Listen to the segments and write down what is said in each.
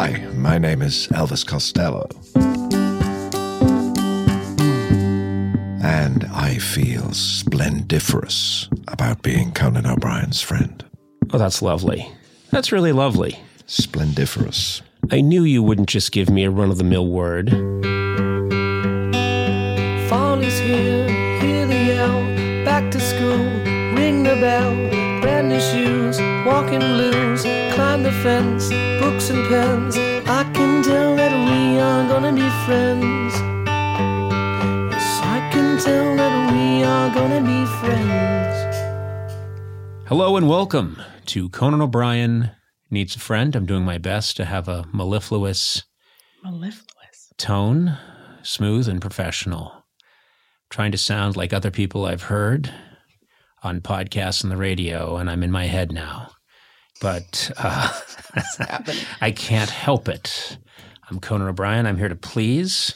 Hi, my name is Elvis Costello. And I feel splendiferous about being Conan O'Brien's friend. Oh, that's lovely. That's really lovely. Splendiferous. I knew you wouldn't just give me a run of the mill word. Fall is here, hear the yell. Back to school, ring the bell. Brand new shoes, walking blues. Climb the fence, books and pens. I can tell that we are gonna be friends. Yes, I can tell that we are gonna be friends. Hello and welcome to Conan O'Brien Needs a Friend. I'm doing my best to have a mellifluous Mellifluous. tone, smooth and professional. Trying to sound like other people I've heard on podcasts and the radio, and I'm in my head now. But uh, I can't help it. I'm Conan O'Brien. I'm here to please,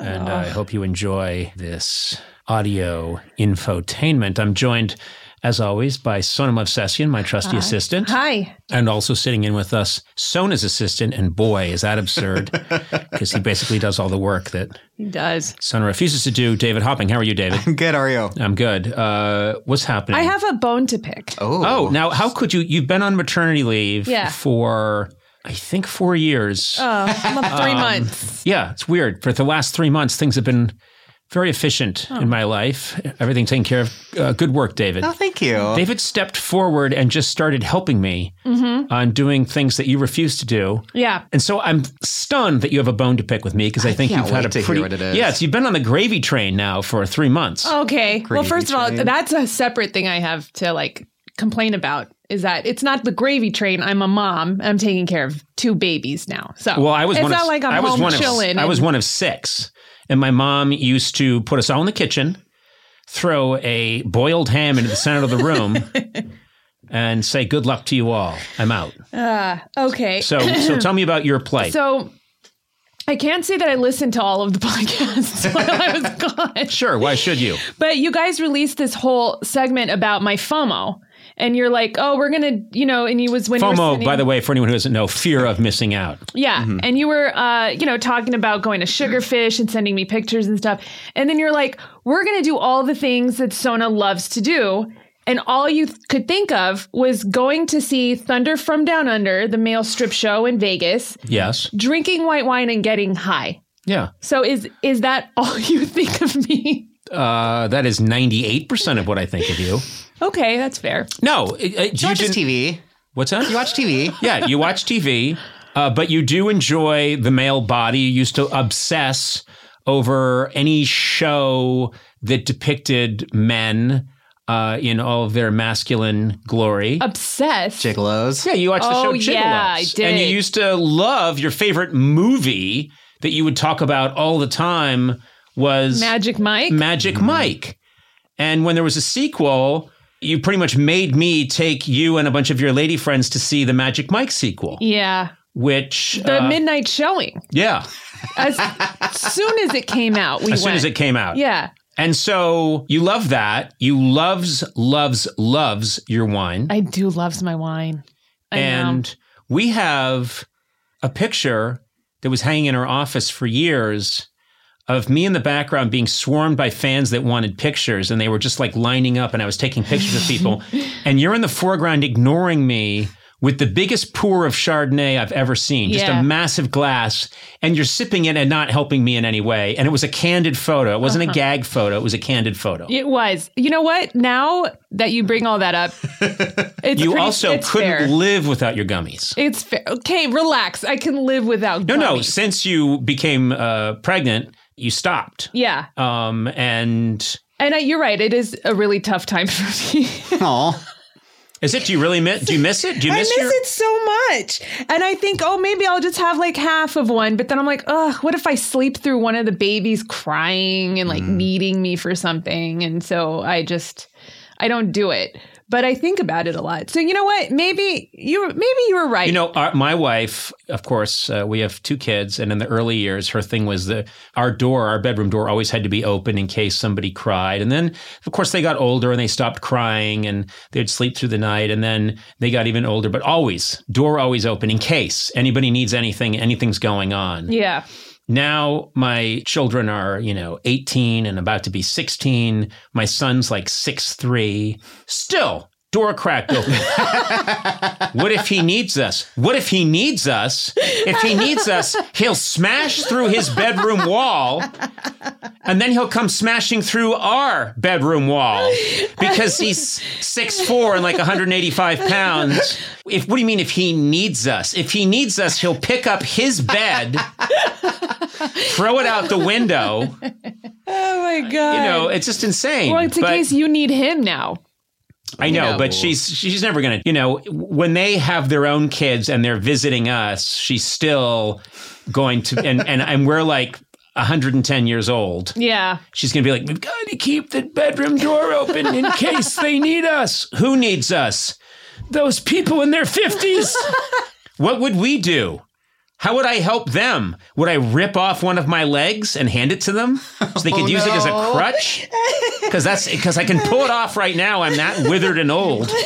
and I hope you enjoy this audio infotainment. I'm joined, as always, by Sona Movsesian, my trusty assistant. Hi. And also sitting in with us, Sona's assistant. And boy, is that absurd because he basically does all the work that He does. Sona refuses to do. David Hopping, how are you, David? I'm Good, How are you? I'm good. Uh, what's happening? I have a bone to pick. Oh, Oh, now how could you? You've been on maternity leave Yeah. for, I think, four years. Oh, I'm three Um, months. Yeah, it's weird. For the last three months, things have been very efficient Oh. in my life. Everything taken care of. Uh, good work, David. Oh, thank you. David stepped forward and just started helping me on doing things that you refused to do. Yeah. And so I'm stunned that you have a bone to pick with me because I, think can't you've had a to hear pretty. what it is. Yes, you've been on the gravy train now for three months. Okay. well, Gravy first of all, that's a separate thing I have to like complain about is that it's not the gravy train. I'm a mom. I'm taking care of two babies now. So Well, I was it's one not of, like I'm I was home one chilling. Of, I was one of six, and my mom used to put us all in the kitchen, throw a boiled ham into the center of the room, and say, "Good luck to you all. I'm out." Uh, okay. So, so tell me about your play. So I can't say that I listened to all of the podcasts while I was gone. sure, why should you? But you guys released this whole segment about my FOMO. And you're like, oh, we're gonna, you know, and you was when you FOMO, sitting- by the way, for anyone who doesn't know, fear of missing out. Yeah. And you were, uh, you know, talking about going to Sugarfish and sending me pictures and stuff. And then you're like, we're going to do all the things that Sona loves to do. And all you th- could think of was going to see Thunder from Down Under, the male strip show in Vegas, Yes. drinking white wine and getting high. Yeah. So is is that all you think of me? Uh, that is 98% of what I think of you. Okay, that's fair. No. it- it- you watch TV. What's that? You watch TV. yeah, you watch TV, uh, but you do enjoy the male body. You used to obsess over any show that depicted men uh, in all of their masculine glory. Obsessed. Gigolos. yeah, you watched the Oh, show Gigolos. yeah, I did. And you used to love your favorite movie that you would talk about all the time was Magic Mike. Magic Mike. And when there was a sequel, you pretty much made me take you and a bunch of your lady friends to see the Magic Mike sequel, yeah. which The uh, midnight showing. yeah, As soon as it came out, we as soon went. as it came out. Yeah. And so you love that. You loves loves loves your wine. I do loves my wine. I know. and we have a picture that was hanging in our office for years of me in the background being swarmed by fans that wanted pictures and they were just like lining up and I was taking pictures of people and you're in the foreground ignoring me with the biggest pour of Chardonnay I've ever seen, just Yeah. a massive glass, and you're sipping it and not helping me in any way. And it was a candid photo. It wasn't a gag photo. It was a candid photo. It was. You know what? Now that you bring all that up, it's you pretty- also couldn't fair. live without your gummies. It's fair. Okay, relax. I can live without. No, no. gummies. Since you became uh, pregnant, you stopped. Yeah, Um, and and I, you're right. It is a really tough time for me. Aw. is it? Do you really miss? Do you miss it? Do you I miss, miss your? it so much, and I think, oh, maybe I'll just have like half of one. But then I'm like, ugh, what if I sleep through one of the babies crying and like Mm. needing me for something? And so I just, I don't do it. But I think about it a lot. So you know what? Maybe you were maybe you were right. You know, our, my wife, of course, uh, we have two kids, and in the early years, her thing was that our door, our bedroom door, always had to be open in case somebody cried. And then, of course, they got older and they stopped crying, and they'd sleep through the night. And then they got even older, but always door always open in case anybody needs anything, anything's going on. yeah. Now my children are, you know, 18 and about to be 16. My son's like six three. Still, door cracked open. what if he needs us? What if he needs us? If he needs us, he'll smash through his bedroom wall and then he'll come smashing through our bedroom wall because he's six four and like 185 pounds. If what do you mean if he needs us? If he needs us, he'll pick up his bed, throw it out the window. Oh my god. You know, it's just insane. well, it's in case you need him now. I know, know. but she's she's never gonna. You know, when they have their own kids and they're visiting us, she's still going to, and and and we're like 110 years old. Yeah. She's gonna be like, we've got to keep the bedroom door open in case they need us. Who needs us? Those people in their 50s. what would we do? How would I help them? Would I rip off one of my legs and hand it to them so they could Oh, use it as a crutch? Because that's because I can pull it off right now. I'm that withered and old.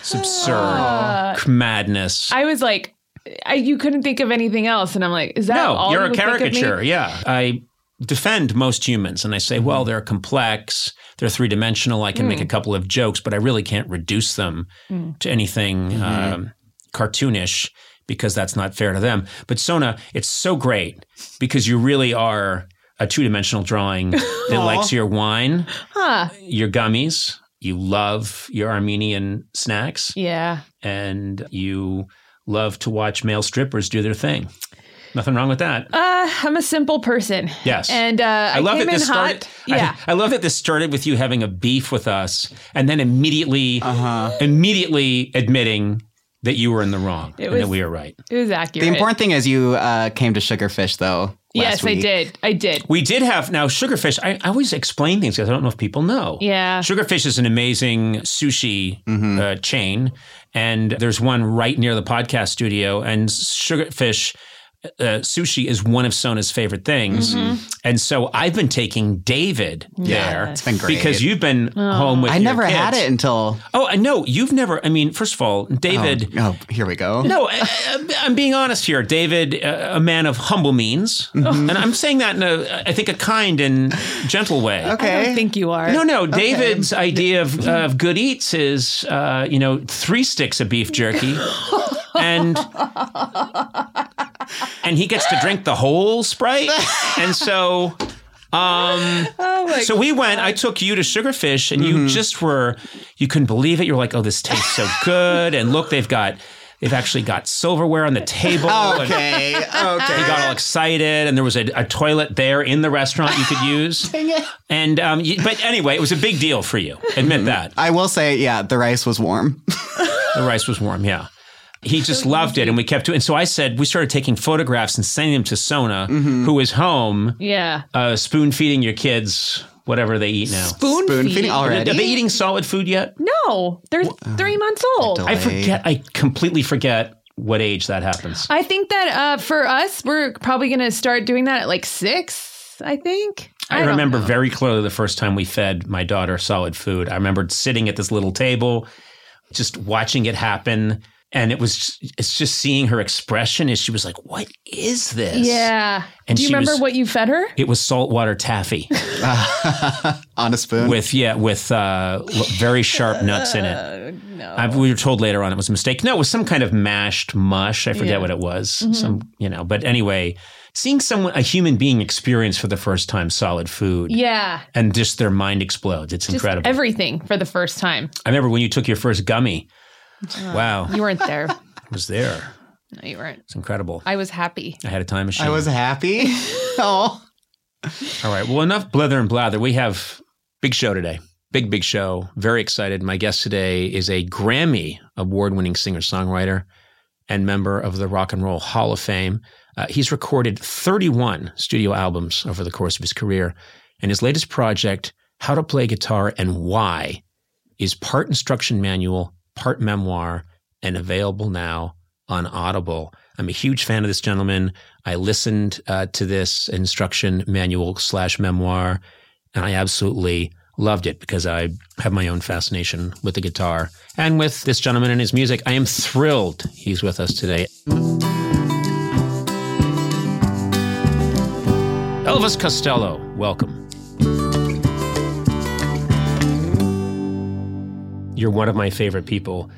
It's absurd uh, madness. I was like, I, you couldn't think of anything else, and I'm like, is that no, all you're a would think of me? caricature. Yeah, I defend most humans, and I say, well, Mm-hmm. they're complex, they're three dimensional. I can make Mm. a couple of jokes, but I really can't reduce them to anything Mm-hmm. um, cartoonish because that's not fair to them. But Sona, it's so great because you really are a two dimensional drawing that likes your wine, Huh? your gummies. You love your Armenian snacks Yeah. and you love to watch male strippers do their thing. Nothing wrong with that. Uh, I'm a simple person. Yes. And uh, I, I love came that this in hot. started. I- Yeah. I, love that this started with you having a beef with us, and then immediately, Uh-huh. immediately admitting that you were in the wrong It and that we were right. it was accurate. The important thing is you uh, came to Sugarfish though. Yes, last I did. I did. We did have now Sugarfish. I, I always explain things because I don't know if people know. Yeah. Sugarfish is an amazing sushi Mm-hmm. uh, chain, and there's one right near the podcast studio. And Sugarfish uh, sushi is one of Sona's favorite things, and so I've been taking David there. It's been great. because you've been Oh. home with. I your never had it until Oh, I know you've never. I mean, first of all, David. Oh, oh, here we go. No, I, I- I'm being honest here. David, uh, a man of humble means, Mm-hmm. and I'm saying that in a, I think, a kind and gentle way. I Okay. don't think you are. No, no. David's idea of, of good eats is, uh, you know, three sticks of beef jerky, and and he gets to drink the whole Sprite, and so. Um, Oh so we went. I took you to Sugarfish, and Mm-hmm. you just were. You couldn't believe it. You're like, "Oh, this tastes so good!" And look, they've got, they've actually got silverware on the table. and Okay. He got all excited, and there was a, a toilet there in the restaurant you could use. And um, you, but anyway, it was a big deal for you. Admit that I will say, yeah, the rice was warm. the rice was warm. Yeah, he just loved it, and we kept doing. And so I said we started taking photographs and sending them to Sona, who was home, Yeah. uh, spoon feeding your kids whatever they eat now. Spoon, Spoon feeding. feeding already. Are they eating solid food yet? No, they're three months old. I forget. I completely forget what age that happens. I think that uh, for us, we're probably going to start doing that at like six. I think. I, don't remember very clearly the first time we fed my daughter solid food. I remember sitting at this little table, just watching it happen. And it was, it's just seeing her expression as she was like, what is this? Yeah. And Do you remember was- what you fed her? It was saltwater taffy on a spoon. with, yeah, with uh, very sharp nuts in it. no. I, we were told later on it was a mistake. No, it was some kind of mashed mush. I forget Yeah. Mm-hmm. what it was. Some, you know, but anyway, seeing someone, a human being experience for the first time solid food yeah. and just their mind explodes. It's Just incredible. everything for the first time. I remember when you took your first gummy. Wow, You weren't there. I was there. No, you weren't. It's incredible. I was happy. I had a time machine. I was happy. oh. All right. Well, enough blather and blather. We have big show today. Big, big show. Very excited. My guest today is a Grammy award winning singer songwriter and member of the Rock and Roll Hall of Fame. Uh, he's recorded 31 studio albums over the course of his career. And his latest project, How to Play Guitar and Why, is part instruction manual, part memoir, and available now on Audible. I'm a huge fan of this gentleman. I listened uh, to this instruction manual slash memoir, and I absolutely loved it because I have my own fascination with the guitar and with this gentleman and his music. I am thrilled he's with us today. Elvis Costello, welcome. You're one of my favorite people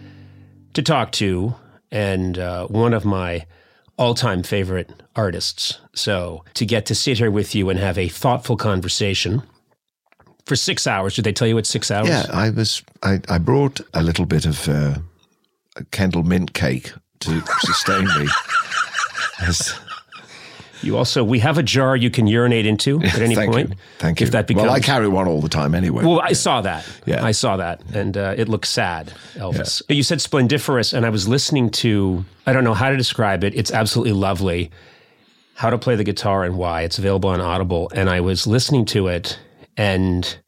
to talk to and uh, one of my all time favorite artists. So to get to sit here with you and have a thoughtful conversation for six hours, did they tell you it's six hours? Yeah, I was. I, I brought a little bit of uh, Kendal mint cake to sustain me. As, You also, we have a jar you can urinate into at any thank point. you. Thank you. If that becomes. well, I carry one all the time anyway. Well, I saw that. Yeah. I saw that. And uh, it looks sad, Elvis. You said splendiferous, and I was listening to, I don't know how to describe it. It's absolutely lovely. How to play the guitar and why. It's available on Audible. And I was listening to it, and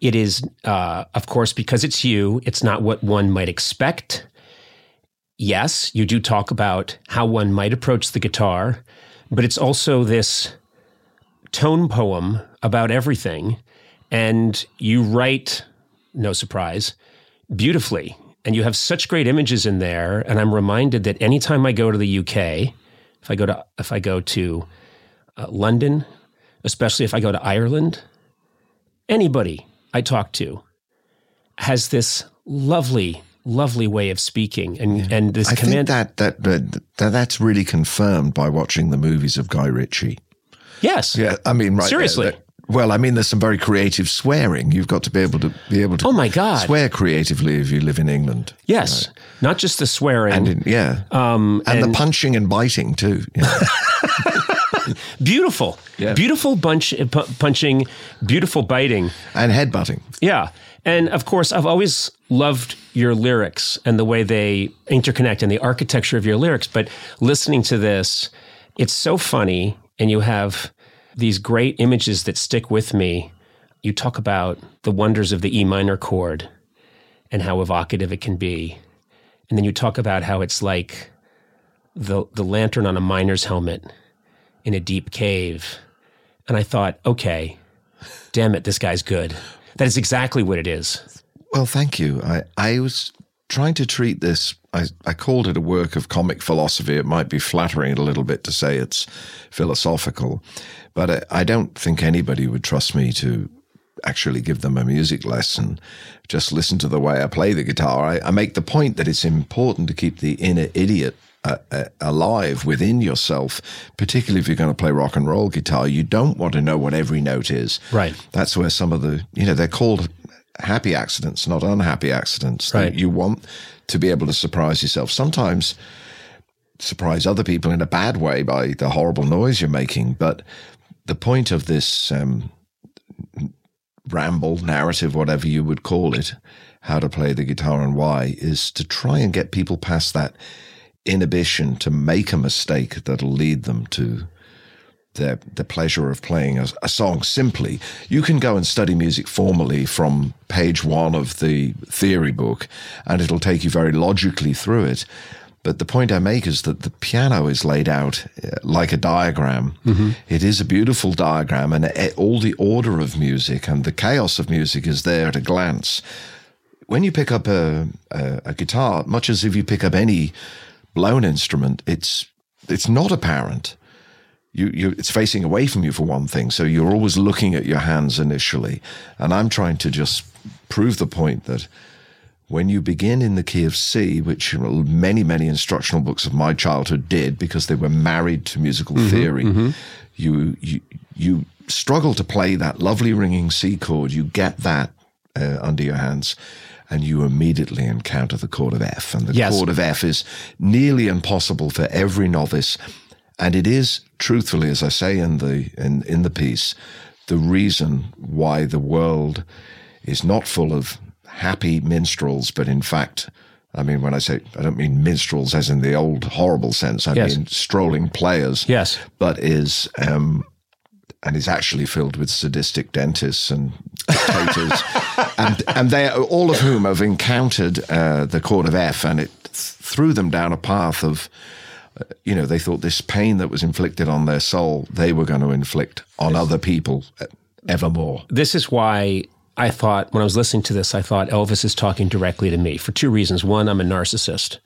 it is, uh, of course, because it's you, it's not what one might expect. Yes, you do talk about how one might approach the guitar, but it's also this tone poem about everything. And you write, no surprise, beautifully. And you have such great images in there. And I'm reminded that anytime I go to the UK, if I go to if I go to uh, London, especially if I go to Ireland, anybody I talk to has this lovely, lovely way of speaking and and this I command. think that, that that that that's really confirmed by watching the movies of Guy Ritchie. yes, Yeah, I mean, right there, Seriously? that- well, I mean, there's some very creative swearing. You've got to be able to be able to. Oh my God. Swear creatively if you live in England. yes, not just the swearing. And in, yeah, um, and, the punching and biting too. Yeah. beautiful, Yeah. beautiful bunch uh, pu- punching, beautiful biting. and headbutting. Yeah. And of course, I've always loved your lyrics and the way they interconnect and the architecture of your lyrics. But listening to this, it's so funny. And you have these great images that stick with me. You talk about the wonders of the E minor chord and how evocative it can be. And then you talk about how it's like the, the lantern on a miner's helmet in a deep cave. And I thought, okay, damn it, this guy's good. That is exactly what it is. Well, thank you. I, I was trying to treat this, I, I called it a work of comic philosophy. It might be flattering a little bit to say it's philosophical, but I, I don't think anybody would trust me to actually give them a music lesson. Just listen to the way I play the guitar. I, I make the point that it's important to keep the inner idiot uh, uh, alive within yourself, particularly if you're going to play rock and roll guitar. You don't want to know what every note is. Right. That's where some of the, you know, they're called happy accidents, not unhappy accidents. Right. You want to be able to surprise yourself. Sometimes surprise other people in a bad way by the horrible noise you're making. But the point of this um, ramble, narrative, whatever you would call it, how to play the guitar and why, is to try and get people past that inhibition to make a mistake that'll lead them to the the pleasure of playing a, a song simply. You can go and study music formally from page one of the theory book, and it'll take you very logically through it. But the point I make is that the piano is laid out uh, like a diagram. It is a beautiful diagram, and all the order of music and the chaos of music is there at a glance. When you pick up a, a, a guitar, much as if you pick up any blown instrument, it's it's not apparent. You, you it's facing away from you for one thing so you're always looking at your hands initially. And i'm trying to just prove the point that when you begin in the key of c which many many instructional books of my childhood did because they were married to musical theory you you you struggle to play that lovely ringing c chord. You get that uh, under your hands and you immediately encounter the chord of F. And the Yes. chord of F is nearly impossible for every novice. And it is, truthfully, as I say in the in, in the piece, the reason why the world is not full of happy minstrels, but in fact, I mean, when I say I don't mean minstrels as in the old horrible sense, I Yes. mean strolling players. Yes. But is um, and is actually filled with sadistic dentists and dictators and and they all of whom have encountered uh, the chord of F, and it th- threw them down a path of. uh, You know, they thought this pain that was inflicted on their soul, they were going to inflict on other people uh, evermore. this is why I thought when I was listening to this, I thought Elvis is talking directly to me for two reasons. One, I'm a narcissist,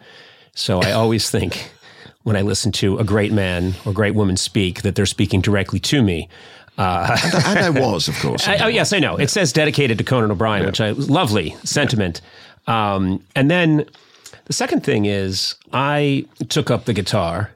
so I always think when I listen to a great man or great woman speak that they're speaking directly to me. And I was, of course. I, oh yes, I know. It says dedicated to Conan O'Brien, which I lovely sentiment. Um, and then the second thing is I took up the guitar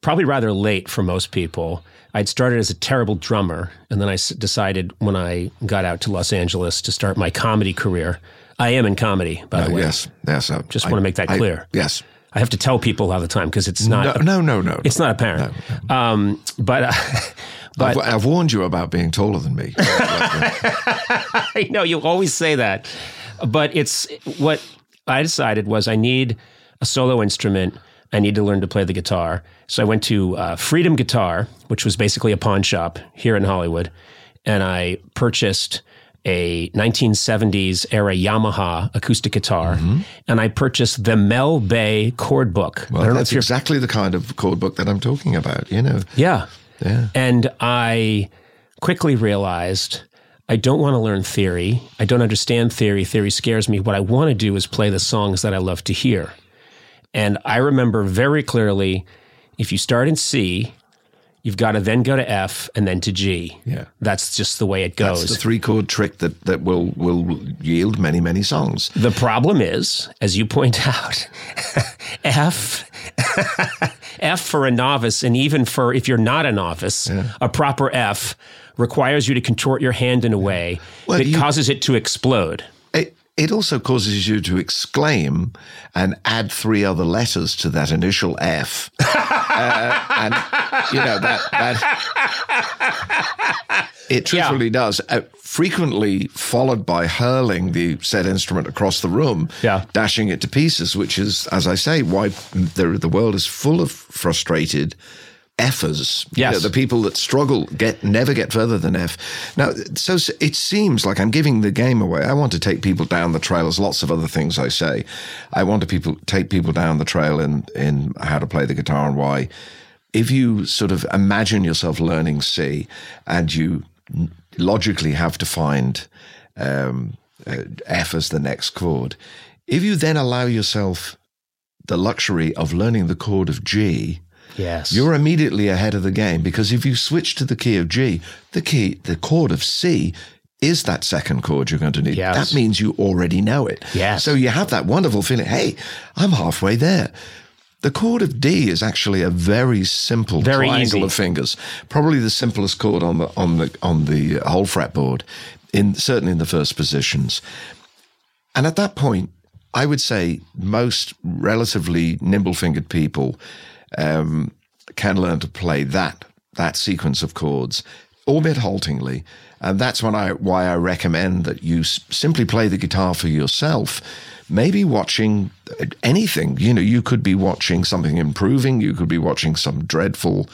probably rather late for most people. I'd started as a terrible drummer, and then I s- decided when I got out to Los Angeles to start my comedy career. I am in comedy, by the Uh, way. yes, yes. uh, Just I- wanna make that I- clear. yes. I have to tell people all the time because it's No, not. no, no, no. It's not apparent. Um, but uh, but I've, I've warned you about being taller than me. I know you always say that, but it's what I decided was I need a solo instrument. I need to learn to play the guitar. So I went to uh, Freedom Guitar, which was basically a pawn shop here in Hollywood, and I purchased a 1970s era Yamaha acoustic guitar, and I purchased the Mel Bay chord book. I Mm-hmm. Well, that's exactly the kind of chord book that I'm talking about. You know, yeah. And I quickly realized I don't want to learn theory. I don't understand theory. Theory scares me. What I want to do is play the songs that I love to hear. And I remember very clearly if you start in C, you've got to then go to F and then to G. Yeah. That's just the way it goes. That's the three chord trick that, that will, will yield many, many songs. The problem is, as you point out, F F for a novice, and even for if you're not a novice, a proper F requires you to contort your hand in a way Well, that you- causes it to explode. It, it also causes you to exclaim and add three other letters to that initial F. Uh, and, you know, that, that it truthfully does. Uh, frequently followed by hurling the said instrument across the room, Yeah. dashing it to pieces, which is, as I say, why the, the world is full of frustrated effers. You know, the people that struggle get never get further than F. Now, so it seems like I'm giving the game away. I want to take people down the trail. There's lots of other things I say. I want to people take people down the trail in in how to play the guitar and why. If you sort of imagine yourself learning C, and you logically have to find um, uh, F as the next chord, if you then allow yourself the luxury of learning the chord of G, Yes. you're immediately ahead of the game because if you switch to the key of G, the key, the chord of C is that second chord you're going to need. Yes. That means you already know it. Yes. So you have that wonderful feeling, hey, I'm halfway there. The chord of D is actually a very simple Very triangle easy. of fingers. Probably the simplest chord on the on the on the uh, whole fretboard, in certainly in the first positions. And at that point, I would say most relatively nimble-fingered people um, can learn to play that that sequence of chords, albeit haltingly. And that's when I why I recommend that you s- simply play the guitar for yourself. Maybe watching uh, anything. You know, you could be watching something improving. You could be watching some dreadful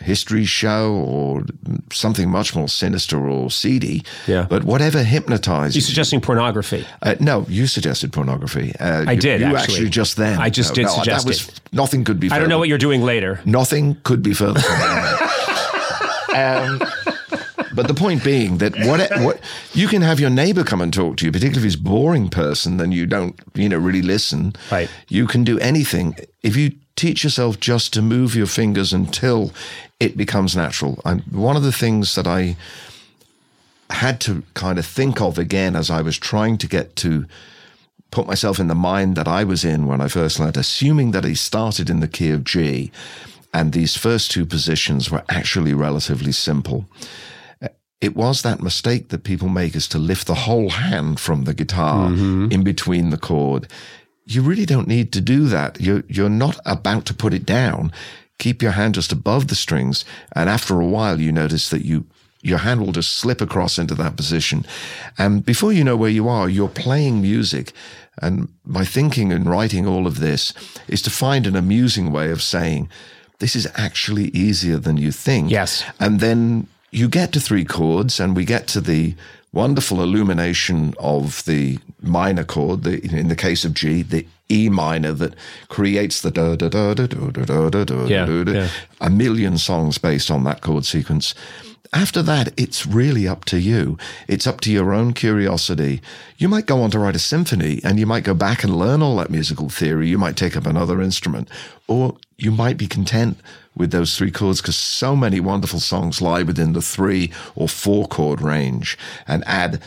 history show or something much more sinister or seedy. Yeah. But whatever hypnotizes you suggesting pornography? uh, no, you suggested pornography. Uh, I you- did, You actually. actually just then. I just No, did no, suggest that was, it. Nothing could be. Further. I don't know what you're doing later. Nothing could be further from um, but the point being that what what you can have your neighbor come and talk to you, particularly if he's a boring person, then you don't you know really listen. Right. You can do anything if you teach yourself just to move your fingers until it becomes natural. And one of the things that I had to kind of think of again as I was trying to get to put myself in the mind that I was in when I first learned, assuming that he started in the key of G, and these first two positions were actually relatively simple. It was that mistake that people make is to lift the whole hand from the guitar mm-hmm. in between the chord. You really don't need to do that. You're, you're not about to put it down. Keep your hand just above the strings. And after a while, you notice that you, your hand will just slip across into that position. And before you know where you are, you're playing music. And my thinking in writing all of this is to find an amusing way of saying, this is actually easier than you think. Yes. And then you get to three chords and we get to the wonderful illumination of the minor chord, the, in the case of G, the E minor that creates the da da da da da da da da da da. A million songs based on that chord sequence. After that, it's really up to you. It's up to your own curiosity. You might go on to write a symphony and you might go back and learn all that musical theory. You might take up another instrument or you might be content with those three chords because so many wonderful songs lie within the three or four chord range and add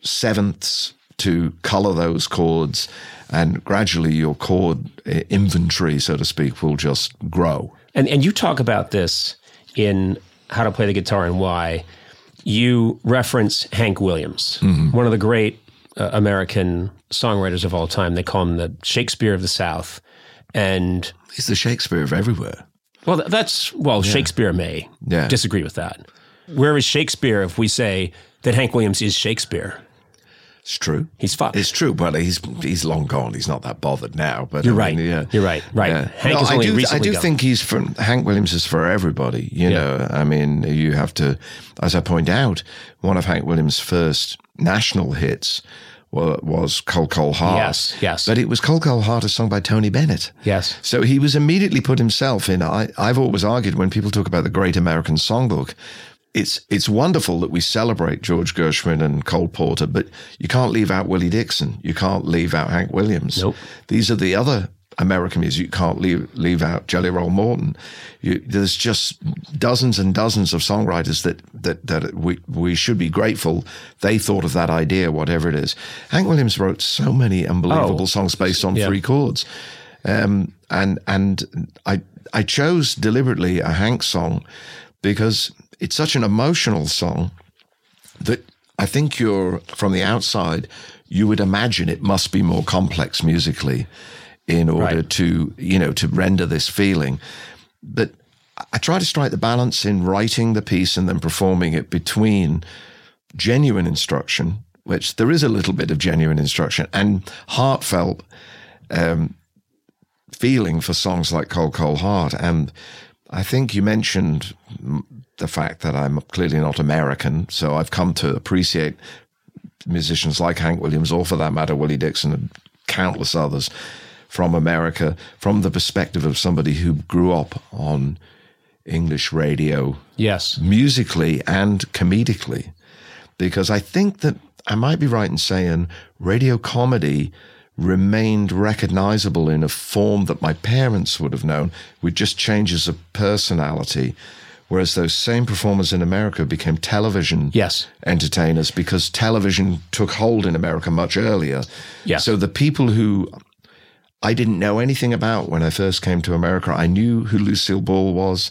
sevenths to color those chords and gradually your chord uh, inventory, so to speak, will just grow. And and you talk about this in How to Play the Guitar and Why. You reference Hank Williams, one of the great uh, American songwriters of all time. They call him the Shakespeare of the South. And He's the Shakespeare of everywhere. well, that's well, Shakespeare may Yeah. disagree with that. Where is Shakespeare if we say that Hank Williams is Shakespeare? It's true. He's fucked. It's true, but he's he's long gone. He's not that bothered now. But You're I mean, right. yeah, You're right. Right. Yeah. Hank No, has I only do. I do done- think he's for Hank Williams is for everybody. You know, I mean, you have to, as I point out, one of Hank Williams' first national hits was, was "Cold Cold Heart." Yes, yes. But it was "Cold Cold Heart," a song by Tony Bennett. Yes. So he was immediately put himself in. I, I've always argued when people talk about the Great American Songbook, it's it's wonderful that we celebrate George Gershwin and Cole Porter, but you can't leave out Willie Dixon. You can't leave out Hank Williams. Nope. These are the other American music. You can't leave leave out Jelly Roll Morton. You, there's just dozens and dozens of songwriters that that that we we should be grateful they thought of that idea, whatever it is. Hank Williams wrote so many unbelievable Oh. songs based on Yeah. three chords. Um, and and I I chose deliberately a Hank song because it's such an emotional song that I think you're from the outside you would imagine it must be more complex musically in order Right. to you know to render this feeling but I try to strike the balance in writing the piece and then performing it between genuine instruction, which there is a little bit of genuine instruction, and heartfelt um, feeling for songs like Cold Cold Heart. And I think you mentioned the fact that I'm clearly not American, so I've come to appreciate musicians like Hank Williams, or for that matter, Willie Dixon and countless others from America, from the perspective of somebody who grew up on English radio Yes. musically and comedically. Because I think that I might be right in saying radio comedy remained recognizable in a form that my parents would have known with just changes of personality. Whereas those same performers in America became television Yes. entertainers because television took hold in America much earlier. Yeah. So the people who I didn't know anything about when I first came to America, I knew who Lucille Ball was.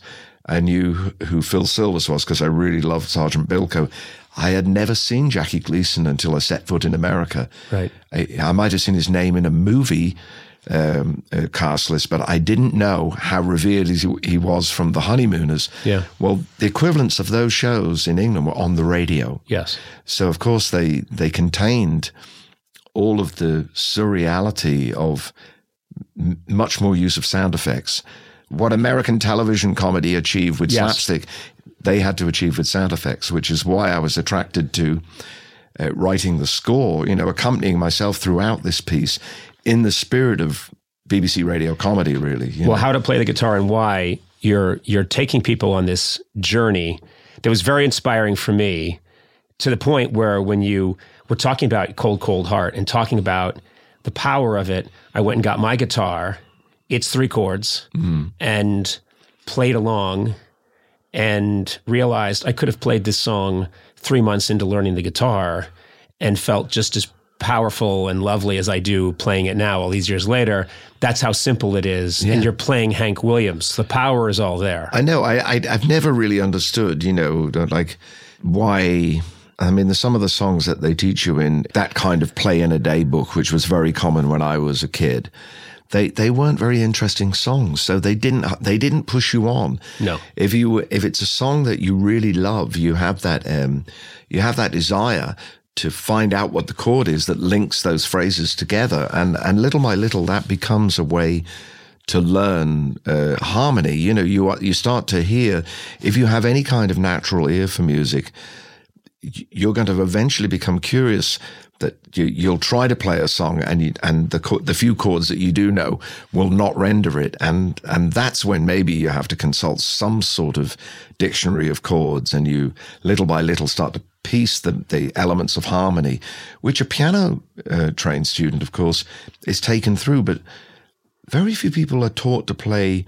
I knew who Phil Silvers was because I really loved Sergeant Bilko. I had never seen Jackie Gleason until I set foot in America. Right. I, I might have seen his name in a movie um, uh, cast list, but I didn't know how revered he, he was from the Honeymooners. Yeah. Well, the equivalents of those shows in England were on the radio. Yes. So of course they they contained all of the surreality of m- much more use of sound effects. What American television comedy achieved with Yes. slapstick, they had to achieve with sound effects, which is why I was attracted to uh, writing the score. You know, accompanying myself throughout this piece in the spirit of BBC radio comedy. Really, you Well, know? how to play the guitar and why you're you're taking people on this journey that was very inspiring for me to the point where when you were talking about cold cold heart and talking about the power of it, I went and got my guitar. It's three chords mm-hmm. and played along and realized I could have played this song three months into learning the guitar and felt just as powerful and lovely as I do playing it now, all these years later. That's how simple it is. And you're playing Hank Williams. The power is all there. I know. I, I I've never really understood. You know, like why. I mean, there's some of the songs that they teach you in that kind of play in a day book, which was very common when I was a kid. They they weren't very interesting songs, so they didn't they didn't push you on. No. If you if it's a song that you really love, you have that um you have that desire to find out what the chord is that links those phrases together, and and little by little that becomes a way to learn uh, harmony. You know, you you start to hear if you have any kind of natural ear for music, you're going to eventually become curious that you, you'll try to play a song and you, and the the few chords that you do know will not render it and and that's when maybe you have to consult some sort of dictionary of chords and you little by little start to piece the, the elements of harmony which a piano uh, trained student of course is taken through but very few people are taught to play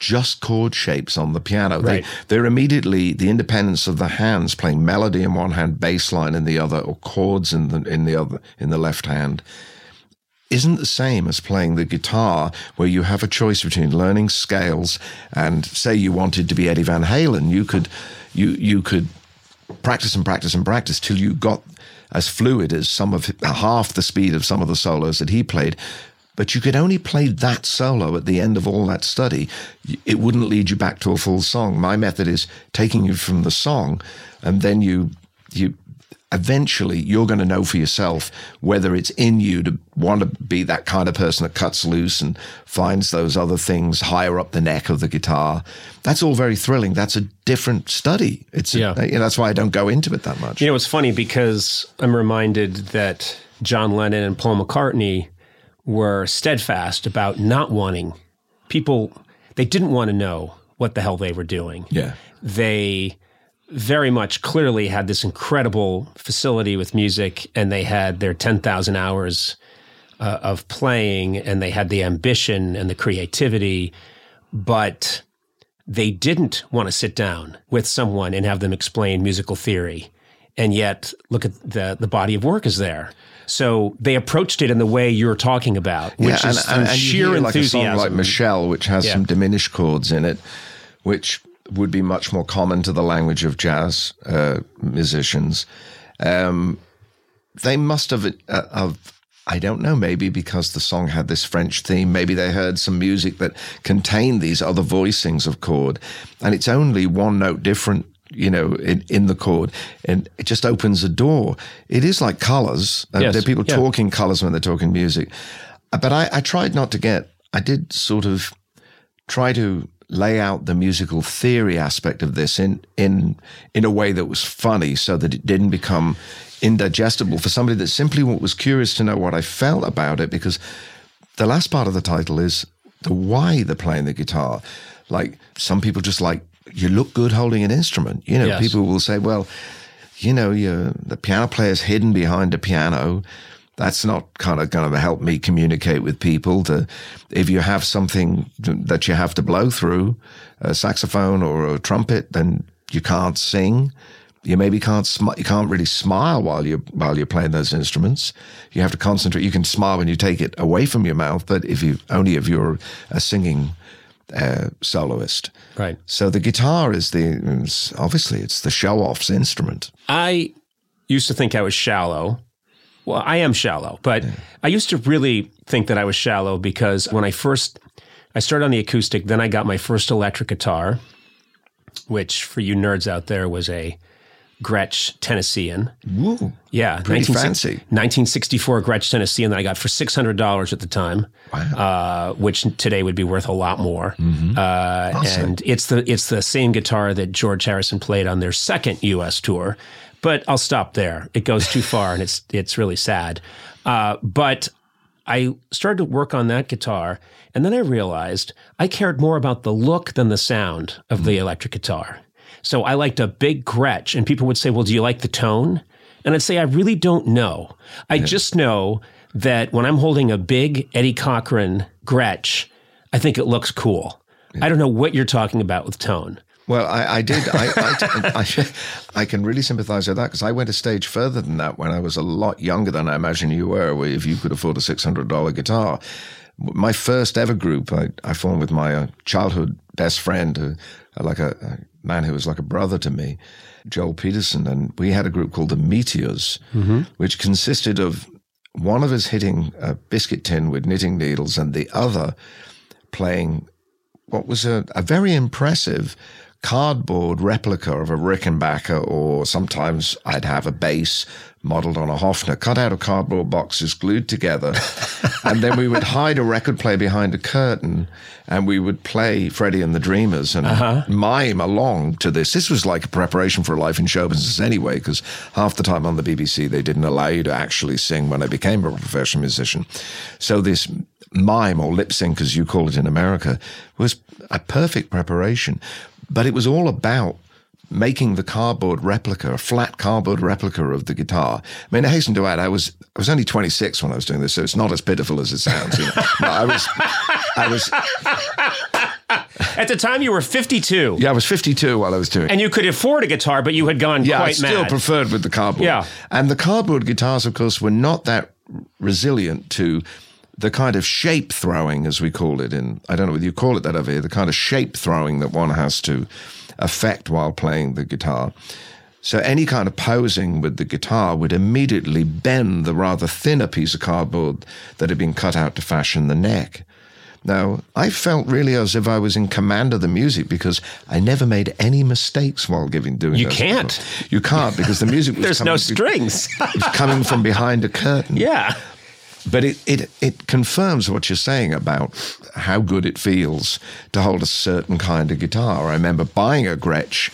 just chord shapes on the piano. Right. They, they're immediately the independence of the hands playing melody in one hand, bass line in the other, or chords in the in the other in the left hand. Isn't the same as playing the guitar, where you have a choice between learning scales and say you wanted to be Eddie Van Halen, you could you you could practice and practice and practice till you got as fluid as some of half the speed of some of the solos that he played. But you could only play that solo at the end of all that study. It wouldn't lead you back to a full song. My method is taking you from the song, and then you you eventually you're going to know for yourself whether it's in you to want to be that kind of person that cuts loose and finds those other things higher up the neck of the guitar. That's all very thrilling. That's a different study. It's a- Yeah. you know, that's why I don't go into it that much. You know, it's funny because I'm reminded that John Lennon and Paul McCartney were steadfast about not wanting people, they didn't want to know what the hell they were doing. yeah. They very much clearly had this incredible facility with music and they had their 10,000 hours uh, of playing and they had the ambition and the creativity, but they didn't want to sit down with someone and have them explain musical theory. And yet, look at the the body of work is there. So they approached it in the way you're talking about, which is through you sheer hear like a song enthusiasm. like Michelle, which has Yeah. some diminished chords in it, which would be much more common to the language of jazz uh, musicians. Um, they must have, uh, have, I don't know, maybe because the song had this French theme, maybe they heard some music that contained these other voicings of chord, and it's only one note different. You know, in, in the chord, and it just opens a door. It is like colors. Uh, Yes, there are people yeah. talking colors when they're talking music. But I, I tried not to get, I did sort of try to lay out the musical theory aspect of this in, in, in a way that was funny so that it didn't become indigestible for somebody that simply was curious to know what I felt about it because the last part of the title is the why they're playing the guitar. Like some people just like, you look good holding an instrument. You know, Yes. people will say, well, you know, you the piano player's hidden behind a piano. That's not kind of going to help me communicate with people. To if you have something that you have to blow through, a saxophone or a trumpet, then you can't sing. You maybe can't smi- you can't really smile while you while you're playing those instruments. You have to concentrate. You can smile when you take it away from your mouth, but if you only if you're a singing uh, soloist. Right. So the guitar is the obviously it's the show off's instrument. I used to think I was shallow. Well, I am shallow, but I used to really think that I was shallow because when I first I started on the acoustic, then I got my first electric guitar, which for you nerds out there was a Gretsch Tennessean. Woo. Yeah, Pretty 1960 fancy. 1964 Gretsch Tennessean that I got for six hundred dollars at the time, uh, which today would be worth a lot more. Uh, and it's the it's the same guitar that George Harrison played on their second U.S. tour. But I'll stop there. It goes too far, and it's it's really sad. Uh, but I started to work on that guitar, and then I realized I cared more about the look than the sound of the electric guitar. So I liked a big Gretsch, and people would say, "Well, do you like the tone?" And I'd say, "I really don't know. I just know that when I'm holding a big Eddie Cochran Gretsch, I think it looks cool. I don't know what you're talking about with tone." Well, I, I did. I, I, I, I can really sympathize with that because I went a stage further than that when I was a lot younger than I imagine you were, where if you could afford a $600 guitar. My first ever group, I, I formed with my uh, childhood best friend, uh, like a, a man who was like a brother to me, Joel Peterson. And we had a group called the Meteors, which consisted of one of us hitting a biscuit tin with knitting needles and the other playing what was a, a very impressive cardboard replica of a Rickenbacker, or sometimes I'd have a bass modeled on a Hofner, cut out of cardboard boxes, glued together. and then we would hide a record player behind a curtain and we would play Freddie and the Dreamers and uh-huh. mime along to this. This was like a preparation for a life in show business anyway, because half the time on the BBC, they didn't allow you to actually sing when I became a professional musician. So this mime or lip sync, as you call it in America, was a perfect preparation. But it was all about making the cardboard replica, a flat cardboard replica of the guitar. I mean, I hasten to add, I was I was only 26 when I was doing this, so it's not as pitiful as it sounds. You know? No, I was, I was, At the time, you were 52, yeah, I was 52 while I was doing. it. and you could afford a guitar, but you had gone yeah, I still mad. preferred with the cardboard. Yeah. and the cardboard guitars, of course, were not that resilient to the kind of shape throwing, as we call it in. I don't know whether you call it that over here. The kind of shape throwing that one has to affect while playing the guitar. So any kind of posing with the guitar would immediately bend the rather thinner piece of cardboard that had been cut out to fashion the neck. Now, I felt really as if I was in command of the music because I never made any mistakes while giving doing. You can't. You can't because the music was There's no strings. it was coming from behind a curtain. yeah. But it, it, it confirms what you're saying about how good it feels to hold a certain kind of guitar. I remember buying a Gretsch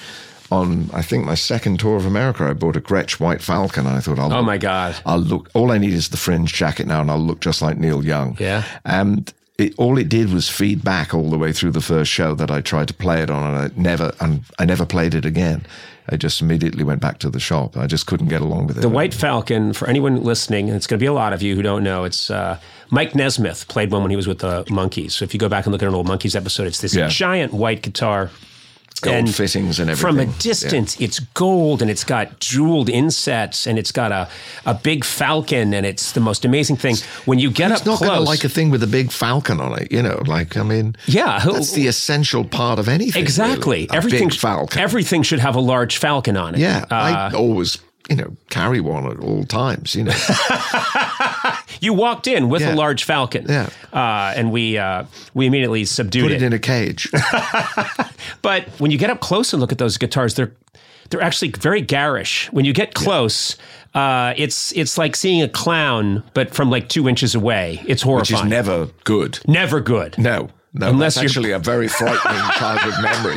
on, I think, my second tour of America. I bought a Gretsch White Falcon. And I thought, I'll Oh look- my God. I'll look, all I need is the fringe jacket now, and I'll look just like Neil Young. Yeah. And it, all it did was feed back all the way through the first show that I tried to play it on, and I never, and I never played it again. I just immediately went back to the shop. I just couldn't get along with it. The White Falcon, for anyone listening, and it's going to be a lot of you who don't know, it's uh, Mike Nesmith played one when he was with the Monkees. So if you go back and look at an old Monkees episode, it's this Yeah. giant white guitar. Gold fittings and everything. From a distance, it's gold and it's got jeweled insets and it's got a, a big falcon and it's the most amazing thing. When you get It's up not close, like a thing with a big falcon on it, you know. Like I mean, Yeah, who- that's the essential part of anything. exactly really. Everything. big falcon. Everything should have a large falcon on it. yeah, Uh, I always, you know, carry one at all times. You know, you walked in with Yeah. a large falcon. Yeah. uh, and we uh, we immediately subdued put it. it in a cage. But when you get up close and look at those guitars, they're they're actually very garish. When you get close, uh, it's it's like seeing a clown, but from like two inches away. It's which is horrifying. never good. Never good. No, no, Unless that's actually a very frightening childhood memory.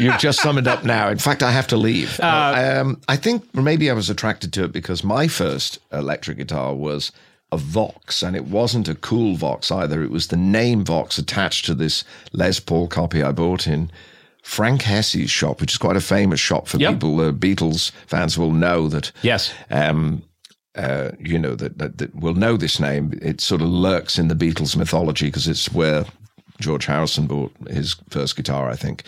You've just summoned up now. In fact, I have to leave. Uh, um, I think maybe I was attracted to it because my first electric guitar was a Vox, and it wasn't a cool Vox either. It was the name Vox attached to this Les Paul copy I bought in Frank Hessy's shop, which is quite a famous shop for Yep. people. Uh, Beatles fans will know that Yes. um, uh, you know, that, that, that will know this name. It sort of lurks in the Beatles mythology because it's where George Harrison bought his first guitar, I think.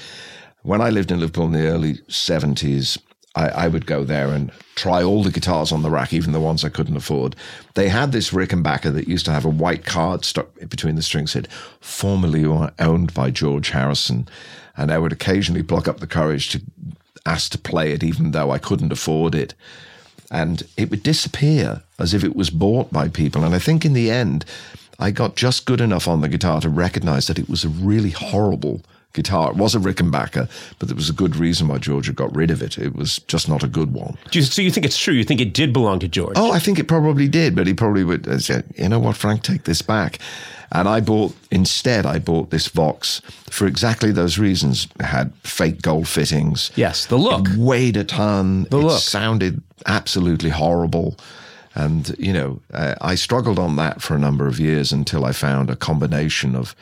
When I lived in Liverpool in the early 70s, I, I would go there and try all the guitars on the rack, even the ones I couldn't afford. They had this Rickenbacker that used to have a white card stuck between the strings, said, formerly owned by George Harrison. And I would occasionally pluck up the courage to ask to play it, even though I couldn't afford it and it would disappear as if it was bought by people. And I think in the end, I got just good enough on the guitar to recognize that it was a really horrible guitar. It was a Rickenbacker, but there was a good reason why George had got rid of it. It was just not a good one. Do you, so you think it's true? You think it did belong to George? Oh, I think it probably did, but he probably would have said, you know what, Frank, take this back. And I bought, instead, I bought this Vox for exactly those reasons. It had fake gold fittings. Yes, the look. It weighed a ton. it look. sounded absolutely horrible. And, you know, uh, I struggled on that for a number of years until I found a combination of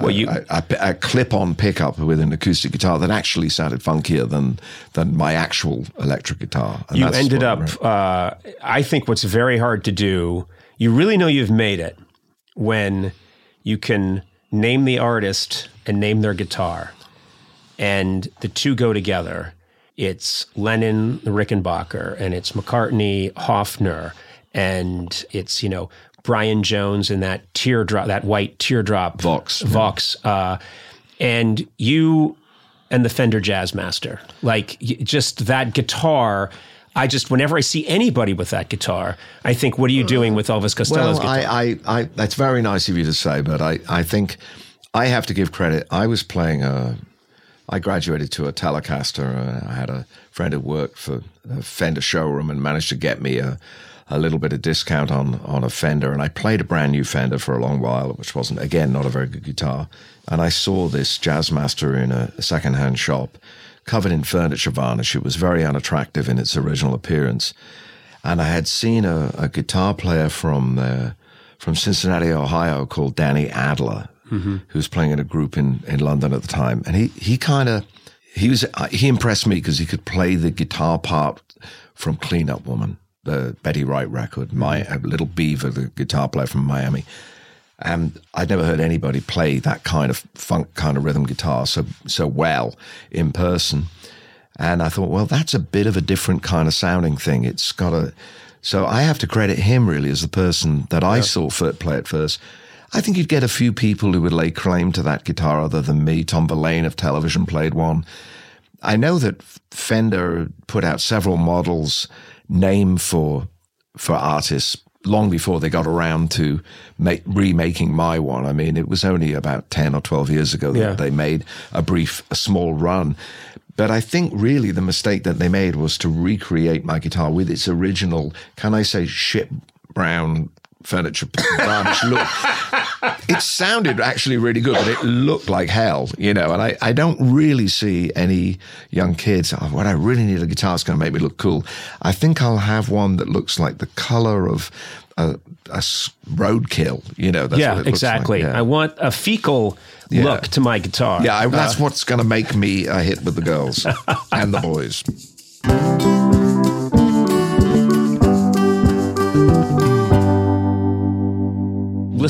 Well, you a, a, a clip-on pickup with an acoustic guitar that actually sounded funkier than than my actual electric guitar. And you ended up. Uh, I think what's very hard to do. You really know you've made it when you can name the artist and name their guitar, and the two go together. It's Lennon, the Rickenbacker, and it's McCartney, Hofner, and it's you know Brian Jones and that teardrop, that white teardrop Vox. Vox, uh, and you and the Fender Jazzmaster. Like just that guitar. I just whenever I see anybody with that guitar, I think, what are you doing with Elvis Costello's Well, guitar? I, I, I, that's very nice of you to say, but I, I think I have to give credit. I was playing a, I graduated to a Telecaster. Uh, I had a friend who worked for a Fender showroom and managed to get me a, a little bit of discount on, on a Fender. And I played a brand new Fender for a long while, which wasn't, again, not a very good guitar. And I saw this Jazzmaster in a, a secondhand shop covered in furniture varnish. It was very unattractive in its original appearance. And I had seen a, a guitar player from uh, from Cincinnati, Ohio, called Danny Adler, who was playing in a group in, in London at the time. And he he kind of he was uh, he impressed me because he could play the guitar part from Clean Up Woman, the Betty Wright record. My uh, Little Beaver, the guitar player from Miami. And I'd never heard anybody play that kind of funk kind of rhythm guitar so so well in person. And I thought, well, that's a bit of a different kind of sounding thing. It's got a so I have to credit him really as the person that I saw f- play it first. I think you'd get a few people who would lay claim to that guitar other than me. Tom Verlaine of television played one. I know that Fender put out several models named for for artists long before they got around to make, remaking my one. I mean, it was only about 10 or 12 years ago that Yeah. they made a brief, a small run. But I think really the mistake that they made was to recreate my guitar with its original, can I say, ship brown furniture varnish look. It sounded actually really good, but it looked like hell, you know. And I, I don't really see any young kids. Oh, what I really need a guitar is going to make me look cool. I think I'll have one that looks like the color of a roadkill, you know. That's yeah, looks like, exactly. yeah. I want a fecal Yeah. look to my guitar. Yeah, I, that's uh, what's going to make me a hit with the girls and the boys.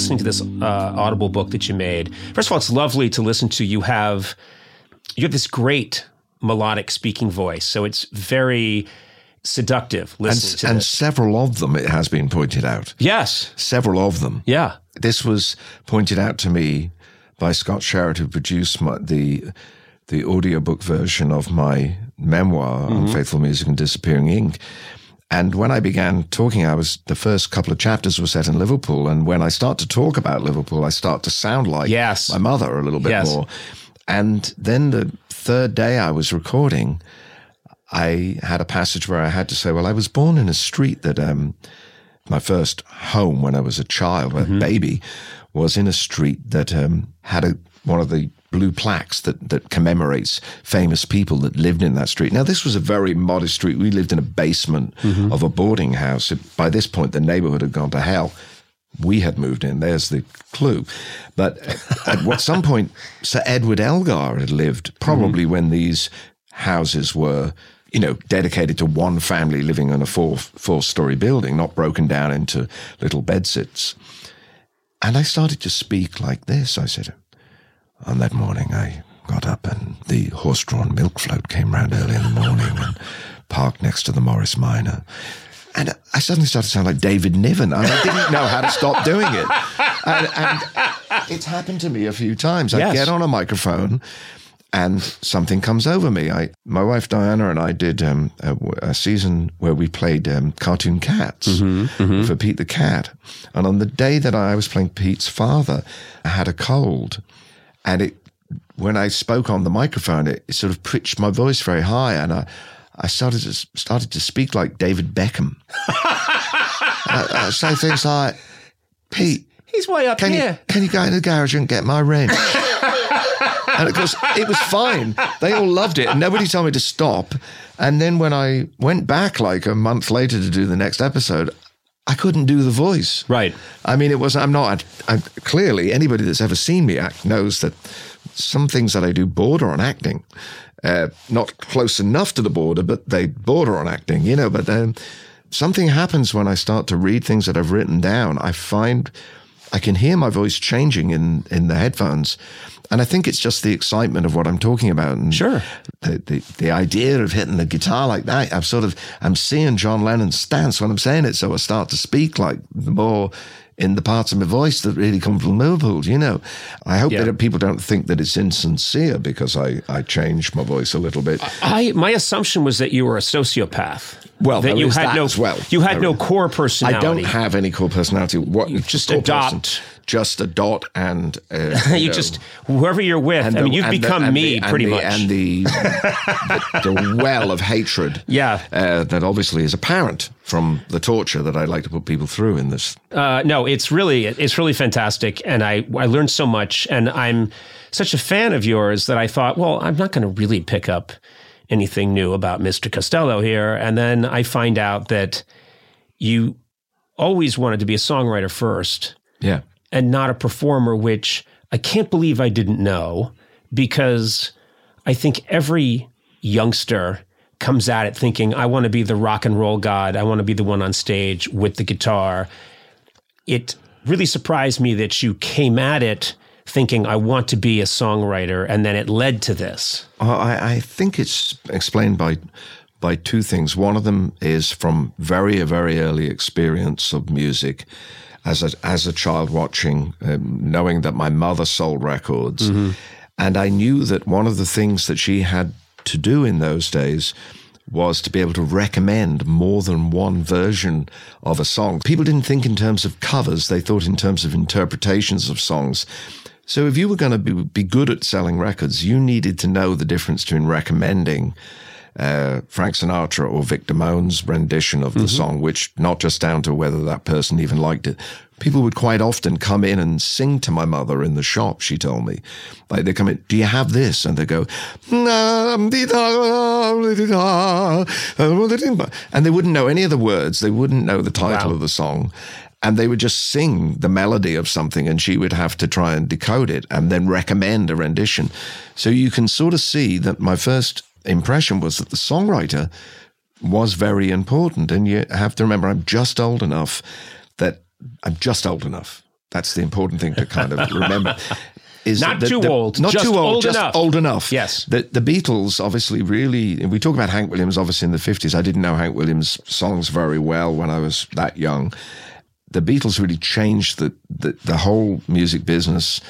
Listening to this uh, audible book that you made. First of all, it's lovely to listen to. You have you have this great melodic speaking voice, so it's very seductive And, to and this. several of them, it has been pointed out. Yes, Several of them. yeah, This was pointed out to me by Scott Sherratt, who produced my, the the audiobook version of my memoir Unfaithful Music and Disappearing Ink. And when I began talking, I was the first couple of chapters were set in Liverpool, and when I start to talk about Liverpool, I start to sound like Yes. my mother a little bit Yes. more. And then the third day I was recording, I had a passage where I had to say, "Well, I was born in a street that um, my first home when I was a child, a baby, was in a street that um, had a one of the blue plaques that that commemorates famous people that lived in that street. Now, this was a very modest street. We lived in a basement mm-hmm. of a boarding house. By this point, the neighborhood had gone to hell. We had moved in. There's the clue. But at what some point, Sir Edward Elgar had lived, probably mm-hmm. when these houses were, you know, dedicated to one family living in a four four story building, not broken down into little bedsits. And I started to speak like this. I said, on that morning, I got up and the horse drawn milk float came round early in the morning and parked next to the Morris Minor. And I suddenly started to sound like David Niven. And I didn't know how to stop doing it. And, and it's happened to me a few times. I Yes. get on a microphone and something comes over me. I, my wife Diana and I did um, a, a season where we played um, cartoon cats for Pete the Cat. And on the day that I was playing Pete's father, I had a cold, and it when I spoke on the microphone, it, it sort of pitched my voice very high, and I I started to started to speak like David Beckham. I, I say things like, Pete, he's way up can here. you can you go in the garage and get my wrench? and of course, it was fine. They all loved it, and nobody told me to stop. And then when I went back like a month later to do the next episode, I couldn't do the voice. Right. I mean, it was. I'm not. I, clearly, anybody that's ever seen me act knows that some things that I do border on acting. Uh, not close enough to the border, but they border on acting. You know, but um, something happens when I start to read things that I've written down. I find I can hear my voice changing in in the headphones, and I think it's just the excitement of what I'm talking about. And Sure. the, the the idea of hitting the guitar like that, I'm sort of I'm seeing John Lennon's stance when I'm saying it, so I start to speak like the more in the parts of my voice that really come from Liverpool. You know, I hope Yeah. that people don't think that it's insincere because I I change my voice a little bit. I my assumption was that you were a sociopath. Well, that you had that no well. You had no core personality. I don't have any core personality. What just core adopt person. just a dot and uh, you know, just whoever you're with. I mean, you've the- become and me the- pretty the- much. and the, the the well of hatred. Yeah. uh, that obviously is apparent from the torture that I like to put people through in this. Uh, no, it's really it's really fantastic, and I I learned so much, and I'm such a fan of yours that I thought, well, I'm not going to really pick up anything new about Mr. Costello here, and then I find out that you always wanted to be a songwriter first Yeah, and not a performer, which I can't believe I didn't know because I think every youngster comes at it thinking, I want to be the rock and roll god. I want to be the one on stage with the guitar. It really surprised me that you came at it thinking, I want to be a songwriter, and then it led to this. Uh, I, I think it's explained by by two things. One of them is from very very early experience of music. As a, as a child watching, um, knowing that my mother sold records, and I knew that one of the things that she had to do in those days was to be able to recommend more than one version of a song. People didn't think in terms of covers, they thought in terms of interpretations of songs. So if you were going to be, be good at selling records, you needed to know the difference between recommending uh, Frank Sinatra or Vic Damone's rendition of the song, which not just down to whether that person even liked it. People would quite often come in and sing to my mother in the shop, she told me. Like they come in, do you have this? And they go, and they wouldn't know any of the words. They wouldn't know the title Wow. of the song. And they would just sing the melody of something, and she would have to try and decode it and then recommend a rendition. So you can sort of see that my first impression was that the songwriter was very important. And you have to remember, I'm just old enough that I'm just old enough. That's the important thing to kind of remember. Is Not that too old, not just too old, old just enough. old enough. Yes. the the Beatles obviously really. We talk about Hank Williams, obviously in the fifties. I didn't know Hank Williams' songs very well when I was that young. The Beatles really changed the the, the whole music business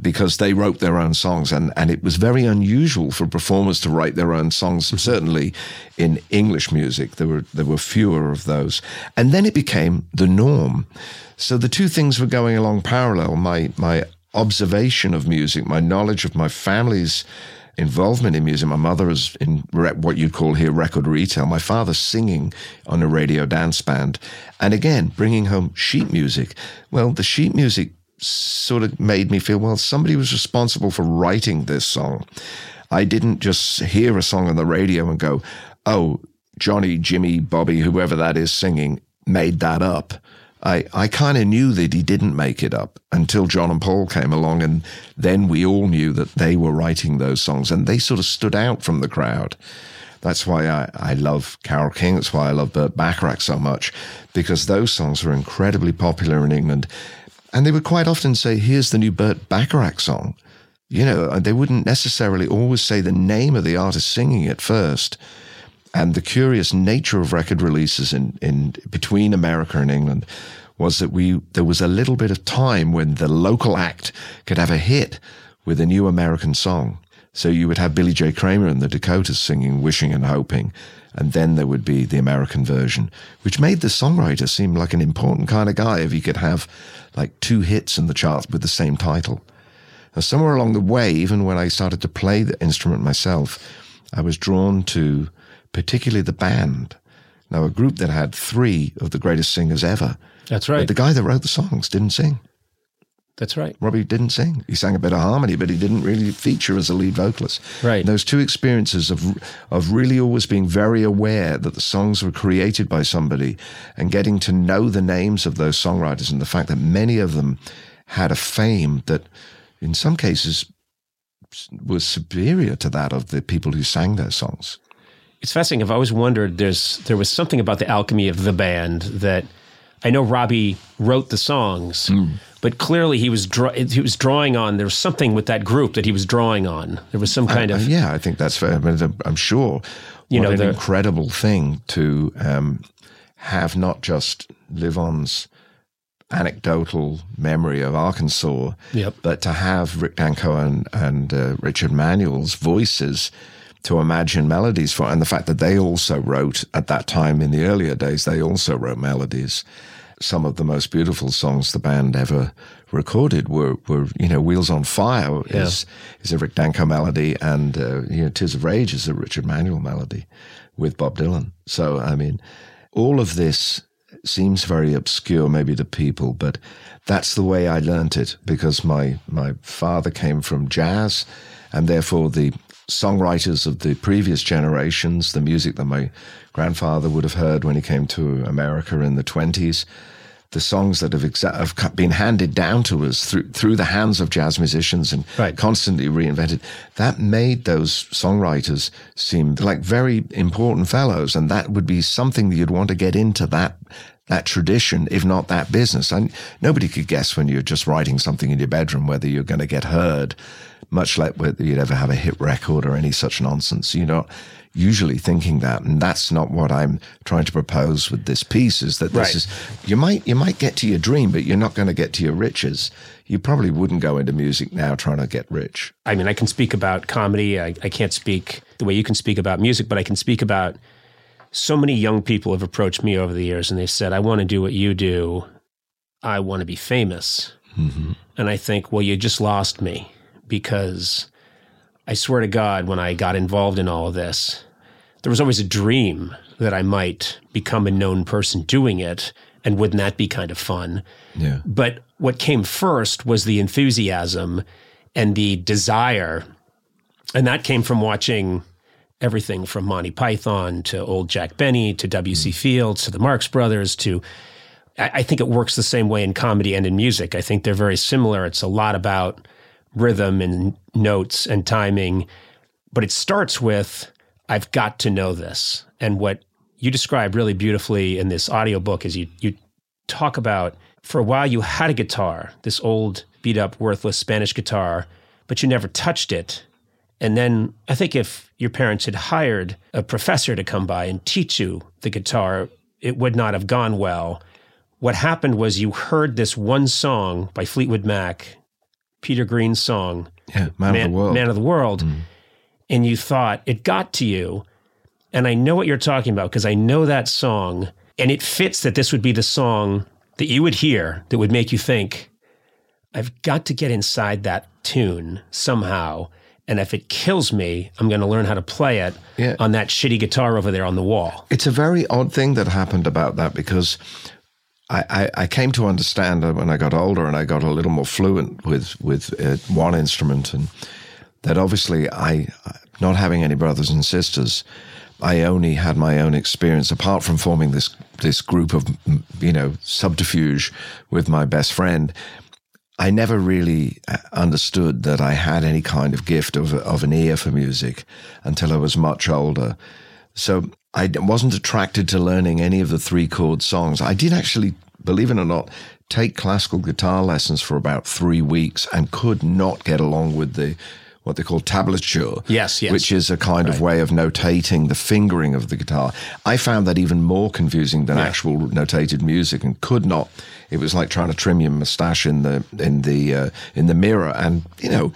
because they wrote their own songs and, and it was very unusual for performers to write their own songs mm-hmm. certainly in english music. There were there were fewer of those. And then it became the norm. So the two things were going along parallel. My my observation of music my knowledge of my family's involvement in music. My mother was in what you'd call here record retail. My father singing on a radio dance band. And again, bringing home sheet music. Well, the sheet music sort of made me feel, well, somebody was responsible for writing this song. I didn't just hear a song on the radio and go, oh, Johnny, Jimmy, Bobby, whoever that is singing, made that up. I, I kind of knew that he didn't make it up until John and Paul came along, and then we all knew that they were writing those songs, and they sort of stood out from the crowd. That's why I, I love Carole King. That's why I love Burt Bacharach so much, because those songs were incredibly popular in England. And they would quite often say, Here's the new Burt Bacharach song. You know, they wouldn't necessarily always say the name of the artist singing it first and the curious nature of record releases in, in between America and England was that we there was a little bit of time when the local act could have a hit with a new American song. So you would have Billy J. Kramer and the Dakotas singing "Wishing and Hoping," and then there would be the American version, which made the songwriter seem like an important kind of guy if he could have like two hits in the charts with the same title. Now, somewhere along the way, even when I started to play the instrument myself, I was drawn to particularly the band. Now, a group that had three of the greatest singers ever. That's right. But the guy that wrote the songs didn't sing. That's right. Robbie didn't sing. He sang a bit of harmony, but he didn't really feature as a lead vocalist. Right. And those two experiences of of really always being very aware that the songs were created by somebody and getting to know the names of those songwriters and the fact that many of them had a fame that in some cases was superior to that of the people who sang their songs. It's fascinating. I've always wondered. There's there was something about the alchemy of the band that I know Robbie wrote the songs, but clearly he was draw, he was drawing on. There was something with that group that he was drawing on. There was some kind Uh, of yeah, I think that's fair. I mean, I'm sure You what know, an the- incredible thing to um, have not just Levon's anecdotal memory of Arkansas, Yep. but to have Rick Danko and, and uh, Richard Manuel's voices to imagine melodies for, and the fact that they also wrote at that time in the earlier days, they also wrote melodies. some of the most beautiful songs the band ever recorded were, were you know, Wheels on Fire is, is a Rick Danko melody and, uh, you know, Tears of Rage is a Richard Manuel melody with Bob Dylan. So, I mean, all of this seems very obscure maybe to people, but that's the way I learnt it because my, my father came from jazz and therefore the songwriters of the previous generations, the music that my grandfather would have heard when he came to America in the 20s, the songs that have, exa- have been handed down to us through through the hands of jazz musicians and Right. constantly reinvented. That made those songwriters seem like very important fellows, and that would be something that you'd want to get into that that tradition, if not that business. And nobody could guess when you're just writing something in your bedroom whether you're going to get heard, much like whether you'd ever have a hit record or any such nonsense. You're not usually thinking that, and that's not what I'm trying to propose with this piece. Is that this Right. is you might you might get to your dream, but you're not going to get to your riches. You probably wouldn't go into music now trying to get rich. I mean, I can speak about comedy. I, I can't speak the way you can speak about music, but I can speak about so many young people have approached me over the years and they've said, I want to do what you do. I want to be famous. Mm-hmm. And I think, well, you just lost me because I swear to God, when I got involved in all of this, there was always a dream that I might become a known person doing it. And wouldn't that be kind of fun? Yeah. But what came first was the enthusiasm and the desire. And that came from watching everything from Monty Python to old Jack Benny to W.C. Mm. Fields to the Marx Brothers to. I I think it works the same way in comedy and in music. I think they're very similar. It's a lot about rhythm and notes and timing, but it starts with I've got to know this. And what you describe really beautifully in this audiobook is you you talk about for a while you had a guitar, this old beat up worthless Spanish guitar, but you never touched it. And then I think if your parents had hired a professor to come by and teach you the guitar, it would not have gone well. What happened was you heard this one song by Fleetwood Mac, Peter Green's song, Yeah, man, of the world. Man of the World. Mm. And you thought it got to you. And I know what you're talking about because I know that song. And it fits that this would be the song that you would hear that would make you think, I've got to get inside that tune somehow. And if it kills me, I'm going to learn how to play it Yeah. on that shitty guitar over there on the wall. It's a very odd thing that happened about that because I, I, came to understand when I got older and I got a little more fluent with with uh, one instrument, and that obviously I, not having any brothers and sisters, I only had my own experience apart from forming this this group of you know subterfuge with my best friend. I never really uh, understood that I had any kind of gift of, of an ear for music until I was much older. So I wasn't attracted to learning any of the three chord songs. I did actually, believe it or not, take classical guitar lessons for about three weeks and could not get along with the what they call tablature. Yes, yes. Which is a kind of way of notating the fingering of the guitar. I found that even more confusing than actual notated music and could not. It was like trying to trim your mustache in the in the uh, in the mirror and you know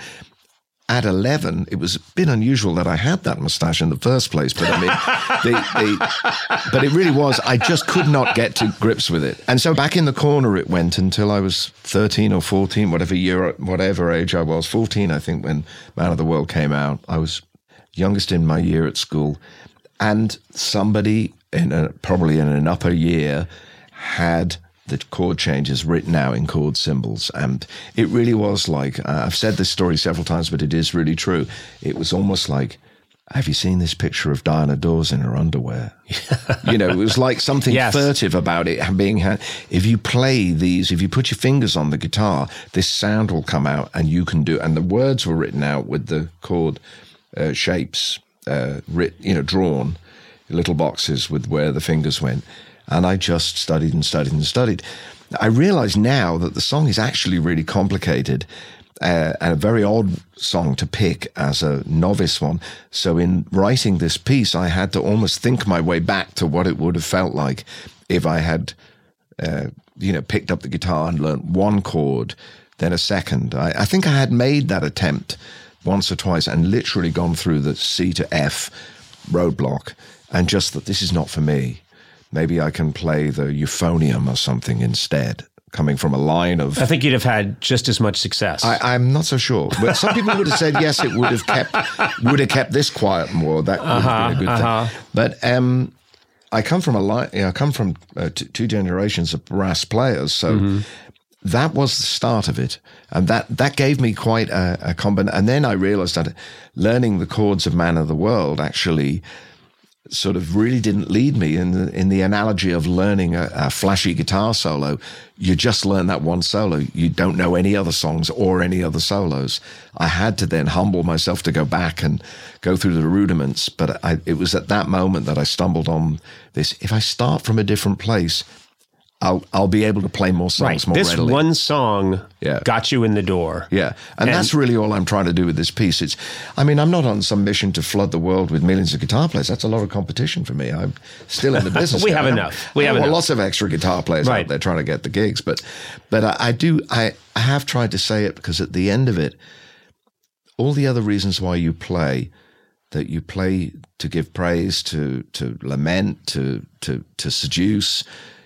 at 11, it was a bit unusual that I had that mustache in the first place. But I mean, the, the, but it really was. I just could not get to grips with it. And so back in the corner it went until I was 13 or 14, whatever year, whatever age I was. 14, I think, when Man of the World came out. I was youngest in my year at school. And somebody, in a, probably in an upper year, had the chord changes written out in chord symbols. And it really was like, uh, I've said this story several times, but it is really true. It was almost like, have you seen this picture of Diana Dors in her underwear? you know, it was like something Yes. furtive about it being. ha- If you play these, if you put your fingers on the guitar, this sound will come out, and you can do. And the words were written out with the chord uh, shapes, uh, writ, you know, drawn, little boxes with where the fingers went. And I just studied and studied and studied. I realize now that the song is actually really complicated uh, and a very odd song to pick as a novice one. So in writing this piece, I had to almost think my way back to what it would have felt like if I had, uh, you know, picked up the guitar and learnt one chord, then a second. I, I think I had made that attempt once or twice and literally gone through the C to F roadblock and just that this is not for me. Maybe I can play the euphonium or something instead, coming from a line of. I think you'd have had just as much success. I, I'm not so sure, but some people would have said yes. It would have kept would have kept this quiet more. That would have been a good thing. But um, I come from a line. You know, I come from uh, t- two generations of brass players, so that was the start of it, and that that gave me quite a, a combin. And then I realized that learning the chords of "Man of the World" actually sort of really didn't lead me in the, in the analogy of learning a, a flashy guitar solo. You just learn that one solo. You don't know any other songs or any other solos. I had to then humble myself to go back and go through the rudiments. But I, it was at that moment that I stumbled on this. If I start from a different place, I'll I'll be able to play more songs right. more This readily. one song Yeah. got you in the door. Yeah, and, that's really all I'm trying to do with this piece. It's, I mean, I'm not on some mission to flood the world with millions of guitar players. That's a lot of competition for me. I'm still in the business. We now. have I know- enough. We I have enough. Lots of extra guitar players Right. out there trying to get the gigs, but but I, I do. I, I have tried to say it because at the end of it, all the other reasons why you play, that you play to give praise, to to lament, to to to seduce.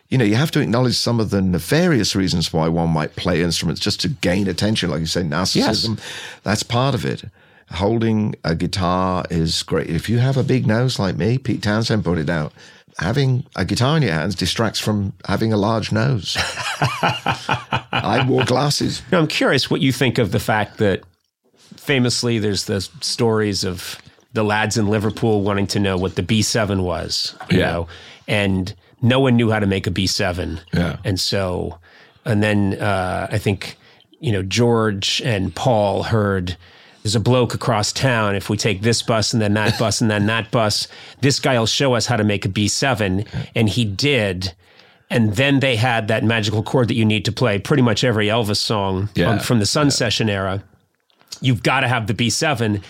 You know, you have to acknowledge some of the nefarious reasons why one might play instruments just to gain attention, like you say, narcissism. That's part of it. Holding a guitar is great. If you have a big nose like me, Pete Townshend put it out. Having a guitar in your hands distracts from having a large nose. I wore glasses. Now, I'm curious what you think of the fact that famously there's the stories of the lads in Liverpool wanting to know what the B7 was, you Yeah. know, and no one knew how to make a B7. Yeah. And so, and then uh, I think, you know, George and Paul heard there's a bloke across town. If we take this bus and then that bus and then that bus, this guy will show us how to make a B7. And he did. And then they had that magical chord that you need to play pretty much every Elvis song Yeah. um, from the Sun Session era. You've got to have the B7.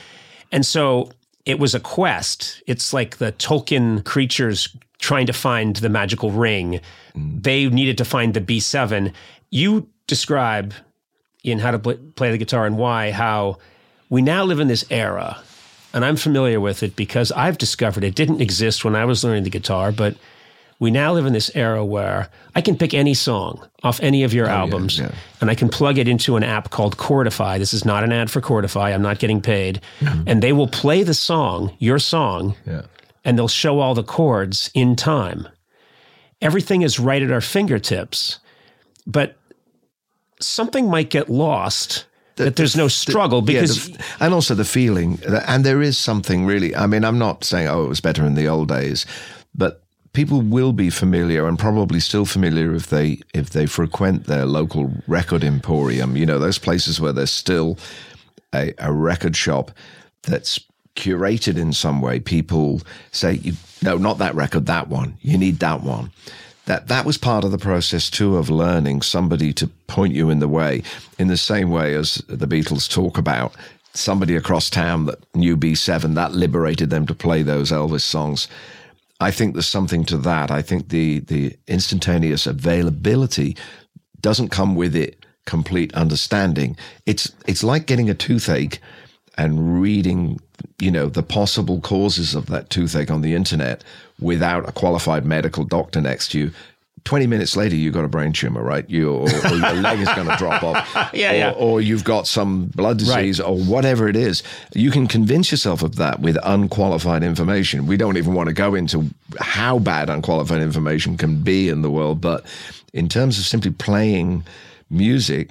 And so it was a quest. It's like the Tolkien creatures trying to find the magical ring. Mm. They needed to find the B7. You describe in How to Pl- Play the Guitar and Why how we now live in this era. And I'm familiar with it because I've discovered it didn't exist when I was learning the guitar, but we now live in this era where I can pick any song off any of your oh, albums yeah. and I can plug it into an app called Chordify. This is not an ad for Chordify. I'm not getting paid. Mm-hmm. And they will play the song, your song, Yeah. and they'll show all the chords in time. Everything is right at our fingertips, but something might get lost that there's no struggle Yeah, because the- and also the feeling, and there is something really. I mean, I'm not saying oh it was better in the old days, but people will be familiar and probably still familiar if they if they frequent their local record emporium. You know, those places where there's still a, a record shop that's curated in some way. People say, "No, not that record. That one. You need that one." That that was part of the process too of learning somebody to point you in the way, in the same way as the Beatles talk about somebody across town that knew B7 that liberated them to play those Elvis songs. I think there's something to that. I think the the instantaneous availability doesn't come with it complete understanding. It's it's like getting a toothache and reading, you know, the possible causes of that toothache on the internet without a qualified medical doctor next to you. 20 minutes later, you've got a brain tumor, right? You, or, or your leg is going to drop off. Yeah, or, yeah. or you've got some blood disease or whatever it is. You can convince yourself of that with unqualified information. We don't even want to go into how bad unqualified information can be in the world, but in terms of simply playing music,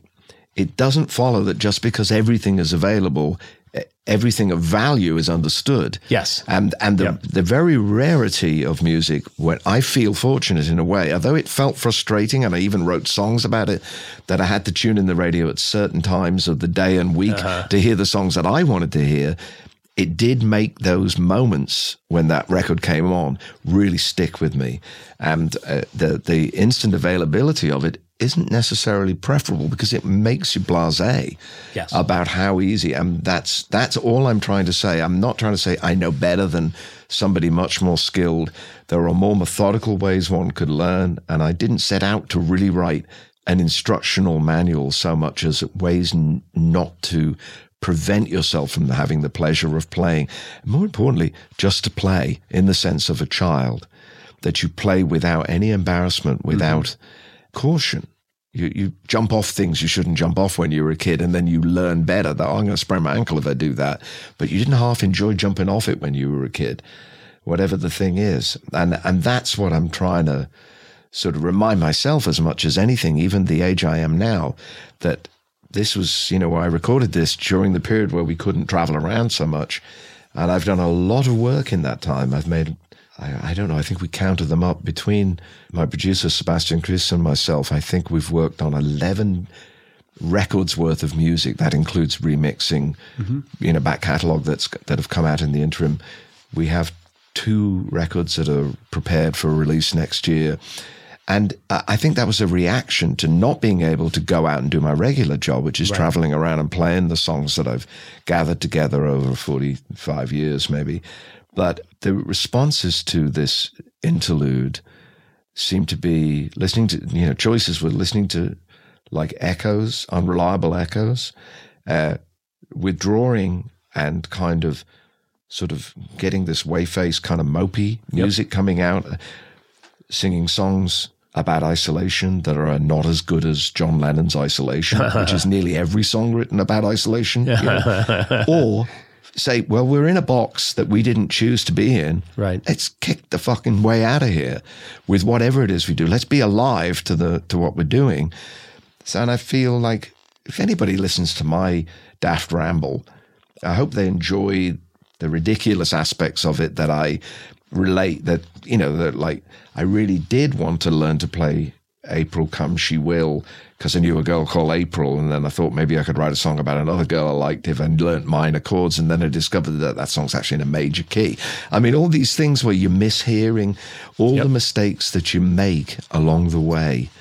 it doesn't follow that just because everything is available, everything of value is understood. Yes. And and the, the very rarity of music, when I feel fortunate in a way, although it felt frustrating, and I even wrote songs about it, that I had to tune in the radio at certain times of the day and week to hear the songs that I wanted to hear. It did make those moments when that record came on really stick with me, and uh, the the instant availability of it isn't necessarily preferable because it makes you blasé Yes. about how easy and that's that's all I'm trying to say. I'm not trying to say I know better than somebody much more skilled. There are more methodical ways one could learn and I didn't set out to really write an instructional manual so much as ways n- not to prevent yourself from having the pleasure of playing. More importantly, just to play in the sense of a child that you play without any embarrassment, mm-hmm. without caution. You, you jump off things you shouldn't jump off when you were a kid, and then you learn better that oh, I'm going to sprain my ankle if I do that. But you didn't half enjoy jumping off it when you were a kid, whatever the thing is. And, and that's what I'm trying to sort of remind myself as much as anything, even the age I am now, that this was, you know, I recorded this during the period where we couldn't travel around so much. And I've done a lot of work in that time. I've made, I, I don't know, I think we counted them up between my producer, Sebastian Krys, and myself. I think we've worked on 11 records worth of music. That includes remixing, mm-hmm. you know, back catalogue that's, that have come out in the interim. We have two records that are prepared for release next year. And I I think that was a reaction to not being able to go out and do my regular job, which is traveling around and playing the songs that I've gathered together over 45 years, maybe. But the responses to this interlude seemed to be listening to, you know, choices were listening to like echoes, unreliable echoes, uh, withdrawing and kind of sort of getting this way-faced kind of mopey music coming out, uh, singing songs about isolation that are not as good as John Lennon's Isolation, which is nearly every song written about isolation. you know. or say, well, we're in a box that we didn't choose to be in. Right. Let's kick the fucking way out of here with whatever it is we do. Let's be alive to the to what we're doing. So, and I feel like if anybody listens to my daft ramble, I hope they enjoy the ridiculous aspects of it that I relate that, you know, that like I really did want to learn to play April Come She Will because I knew a girl called April. And then I thought maybe I could write a song about another girl I liked if I learnt minor chords. And then I discovered that that song's actually in a major key. I mean, all these things where you're mishearing all the mistakes that you make along the way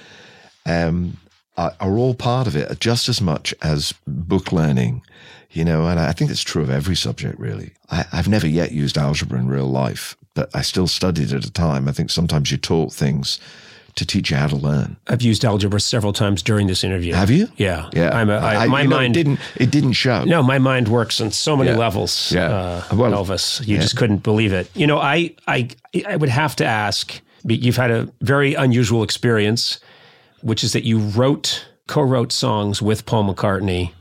um, are, all part of it, just as much as book learning, you know, and I think it's true of every subject, really. I, I've never yet used algebra in real life, but I still studied at a time. I think sometimes you're taught things to teach you how to learn. I've used algebra several times during this interview. Have you? Yeah. Yeah. I'm a, I, I- my you know, it mind didn't, it didn't show. No, my mind works on so many Yeah. levels. Yeah. Uh, Well, Elvis, you just couldn't believe it. You know, I, I, I would have to ask. You've had a very unusual experience, which is that you wrote, co-wrote songs with Paul McCartney,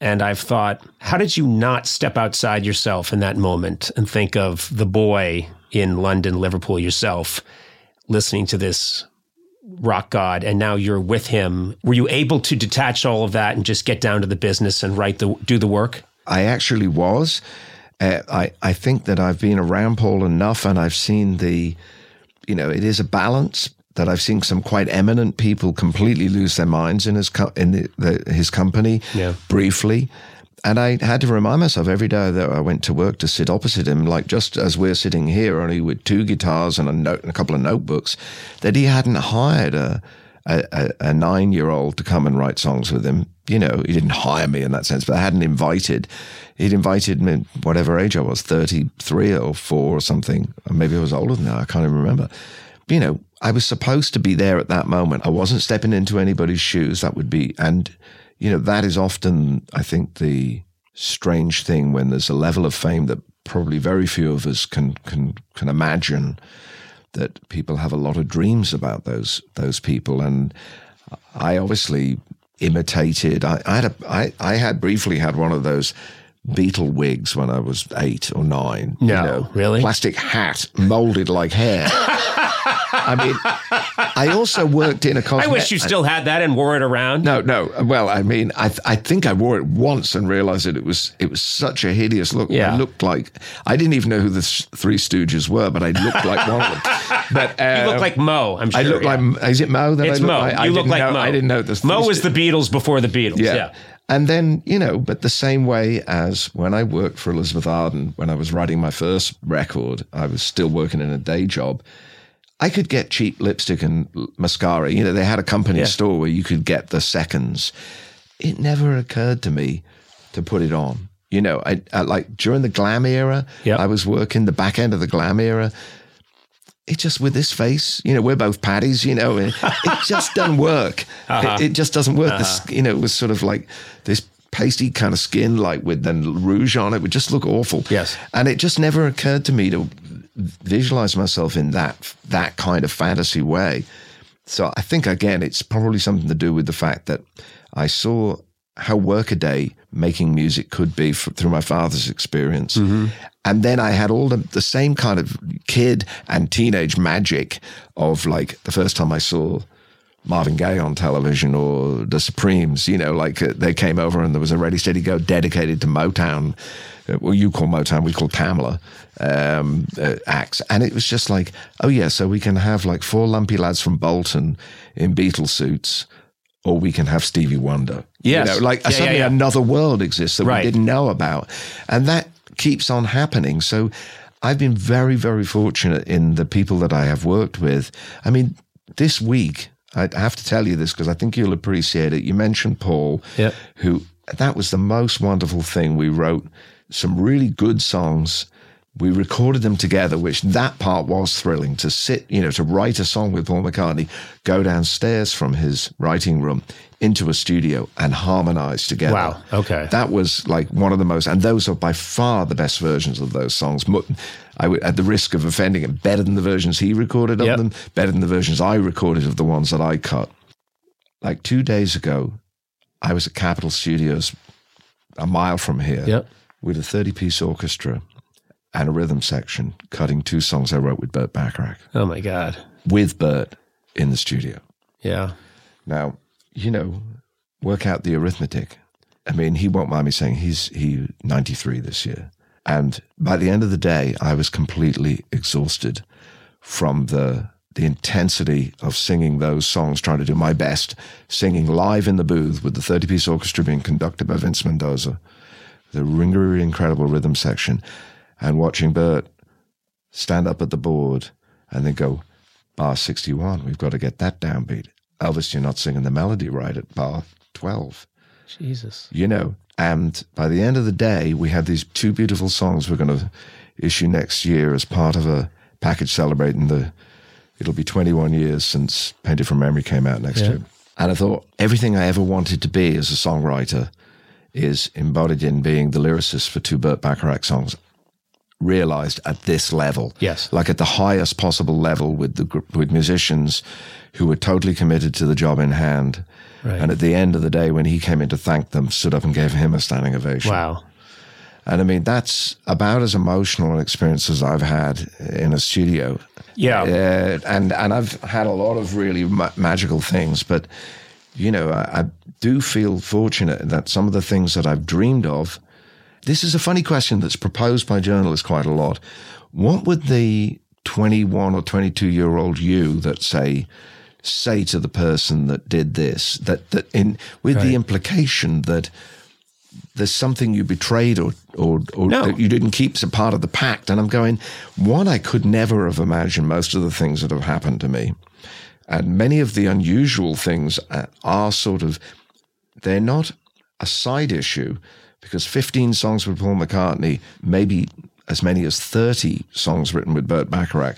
and I've thought, how did you not step outside yourself in that moment and think of the boy in London, Liverpool, yourself, listening to this rock god and now you're with him were you able to detach all of that and just get down to the business and write the do the work I actually was. Uh, I I think that I've been around Paul enough, and I've seen the, you know, it is a balance that I've seen some quite eminent people completely lose their minds in his co- in the, the, his company Yeah. briefly. And I had to remind myself every day that I went to work to sit opposite him, like just as we're sitting here, only with two guitars and a, note, and a couple of notebooks, that he hadn't hired a, a, a, nine year old to come and write songs with him. You know, he didn't hire me in that sense, but I hadn't invited. He'd invited me, whatever age I was, 33 or four or something. Maybe I was older than that. I can't even remember. You know, I was supposed to be there at that moment. I wasn't stepping into anybody's shoes. That would be, and, you know, that is often, I think, the strange thing when there's a level of fame that probably very few of us can, can, can imagine that people have a lot of dreams about those those people, and I obviously imitated. I, I had a I, I had briefly had one of those Beatle wigs when I was eight or nine. No, really? plastic hat molded like hair. I mean, I also worked in a i cosmetic. wish you still had that and wore it around No, no. Well, I mean, I I think I wore it once and realized that it was it was such a hideous look. Yeah. I looked like I didn't even know who the th- Three Stooges were, but I looked like one of them. But uh, you look like Moe i'm sure I look yeah. like is it Moe that it's I look Moe like? I you look like know, Moe I didn't know this. Moe was the beatles before the beatles yeah. yeah, And then, you know, but the same way as when I worked for Elizabeth Arden, when I was writing my first record, I was still working in a day job. I could get cheap lipstick and mascara. You know, they had a company Yeah. store where you could get the seconds. It never occurred to me to put it on. You know, I, I like during the glam era, Yep. I was working the back end of the glam era. It just with this face, you know, we're both patties, you know, it, it just doesn't work. Uh-huh. It, it just doesn't work. The sk you know, it was sort of like this pasty kind of skin, like with then rouge on it, would just look awful. Yes. And it just never occurred to me to visualize myself in that that kind of fantasy way. So I think again, it's probably something to do with the fact that I saw how workaday making music could be f- through my father's experience. And then I had all the, the same kind of kid and teenage magic of like the first time I saw Marvin Gaye on television or the Supremes, you know, like uh, they came over and there was a Ready Steady Go dedicated to Motown. Uh, well, you call Motown, we call Tamla um, uh, acts. And it was just like, oh, yeah, so we can have like four lumpy lads from Bolton in Beatle suits, or we can have Stevie Wonder. Yes. You know, like Yeah, yeah, suddenly yeah. another world exists that Right. we didn't know about. And that keeps on happening. So I've been very, very fortunate in the people that I have worked with. I mean, this week, I have to tell you this because I think you'll appreciate it. You mentioned Paul, Yep. who that was the most wonderful thing. We wrote some really good songs. We recorded them together, which that part was thrilling to sit, you know, to write a song with Paul McCartney, go downstairs from his writing room into a studio and harmonize together. Wow. Okay. That was like one of the most, and those are by far the best versions of those songs. I would, at the risk of offending him, better than the versions he recorded of Yep. them, better than the versions I recorded of the ones that I cut. Like two days ago, I was at Capitol Studios, a mile from here, Yep. With a 30 piece orchestra and a rhythm section, cutting two songs I wrote with Burt Bacharach, Oh my God. with Burt in the studio. Yeah. Now, you know, work out the arithmetic. I mean, he won't mind me saying he's he 93 this year. And by the end of the day, I was completely exhausted from the the intensity of singing those songs, trying to do my best, singing live in the booth with the 30 piece orchestra being conducted by Vince Mendoza, the ringery incredible rhythm section, and watching Burt stand up at the board and then go, bar 61, we've got to get that downbeat. Elvis, you're not singing the melody right at bar 12 Jesus. you know. And by the end of the day, we had these two beautiful songs we're going to issue next year as part of a package celebrating the. It'll be 21 years since Painted from Memory came out next Yeah. year. And I thought everything I ever wanted to be as a songwriter is embodied in being the lyricist for two Burt Bacharach songs, realized at this level Yes. like at the highest possible level with the group, with musicians who were totally committed to the job in hand. Right. And at the end of the day, when he came in to thank them, stood up and gave him a standing ovation. Wow. And I mean, that's about as emotional an experience as I've had in a studio. Yeah. Uh, and and I've had a lot of really ma- magical things, but you know, I, I do feel fortunate that some of the things that I've dreamed of. This is a funny question that's proposed by journalists quite a lot. What would the 21 or 22 year old you that say say to the person that did this that that in with the implication that there's something you betrayed or or, or No. that you didn't keep as a part of the pact. And I'm going, one, I could never have imagined most of the things that have happened to me. And many of the unusual things uh, are sort of, they're not a side issue because 15 songs with Paul McCartney, maybe as many as 30 songs written with Burt Bacharach,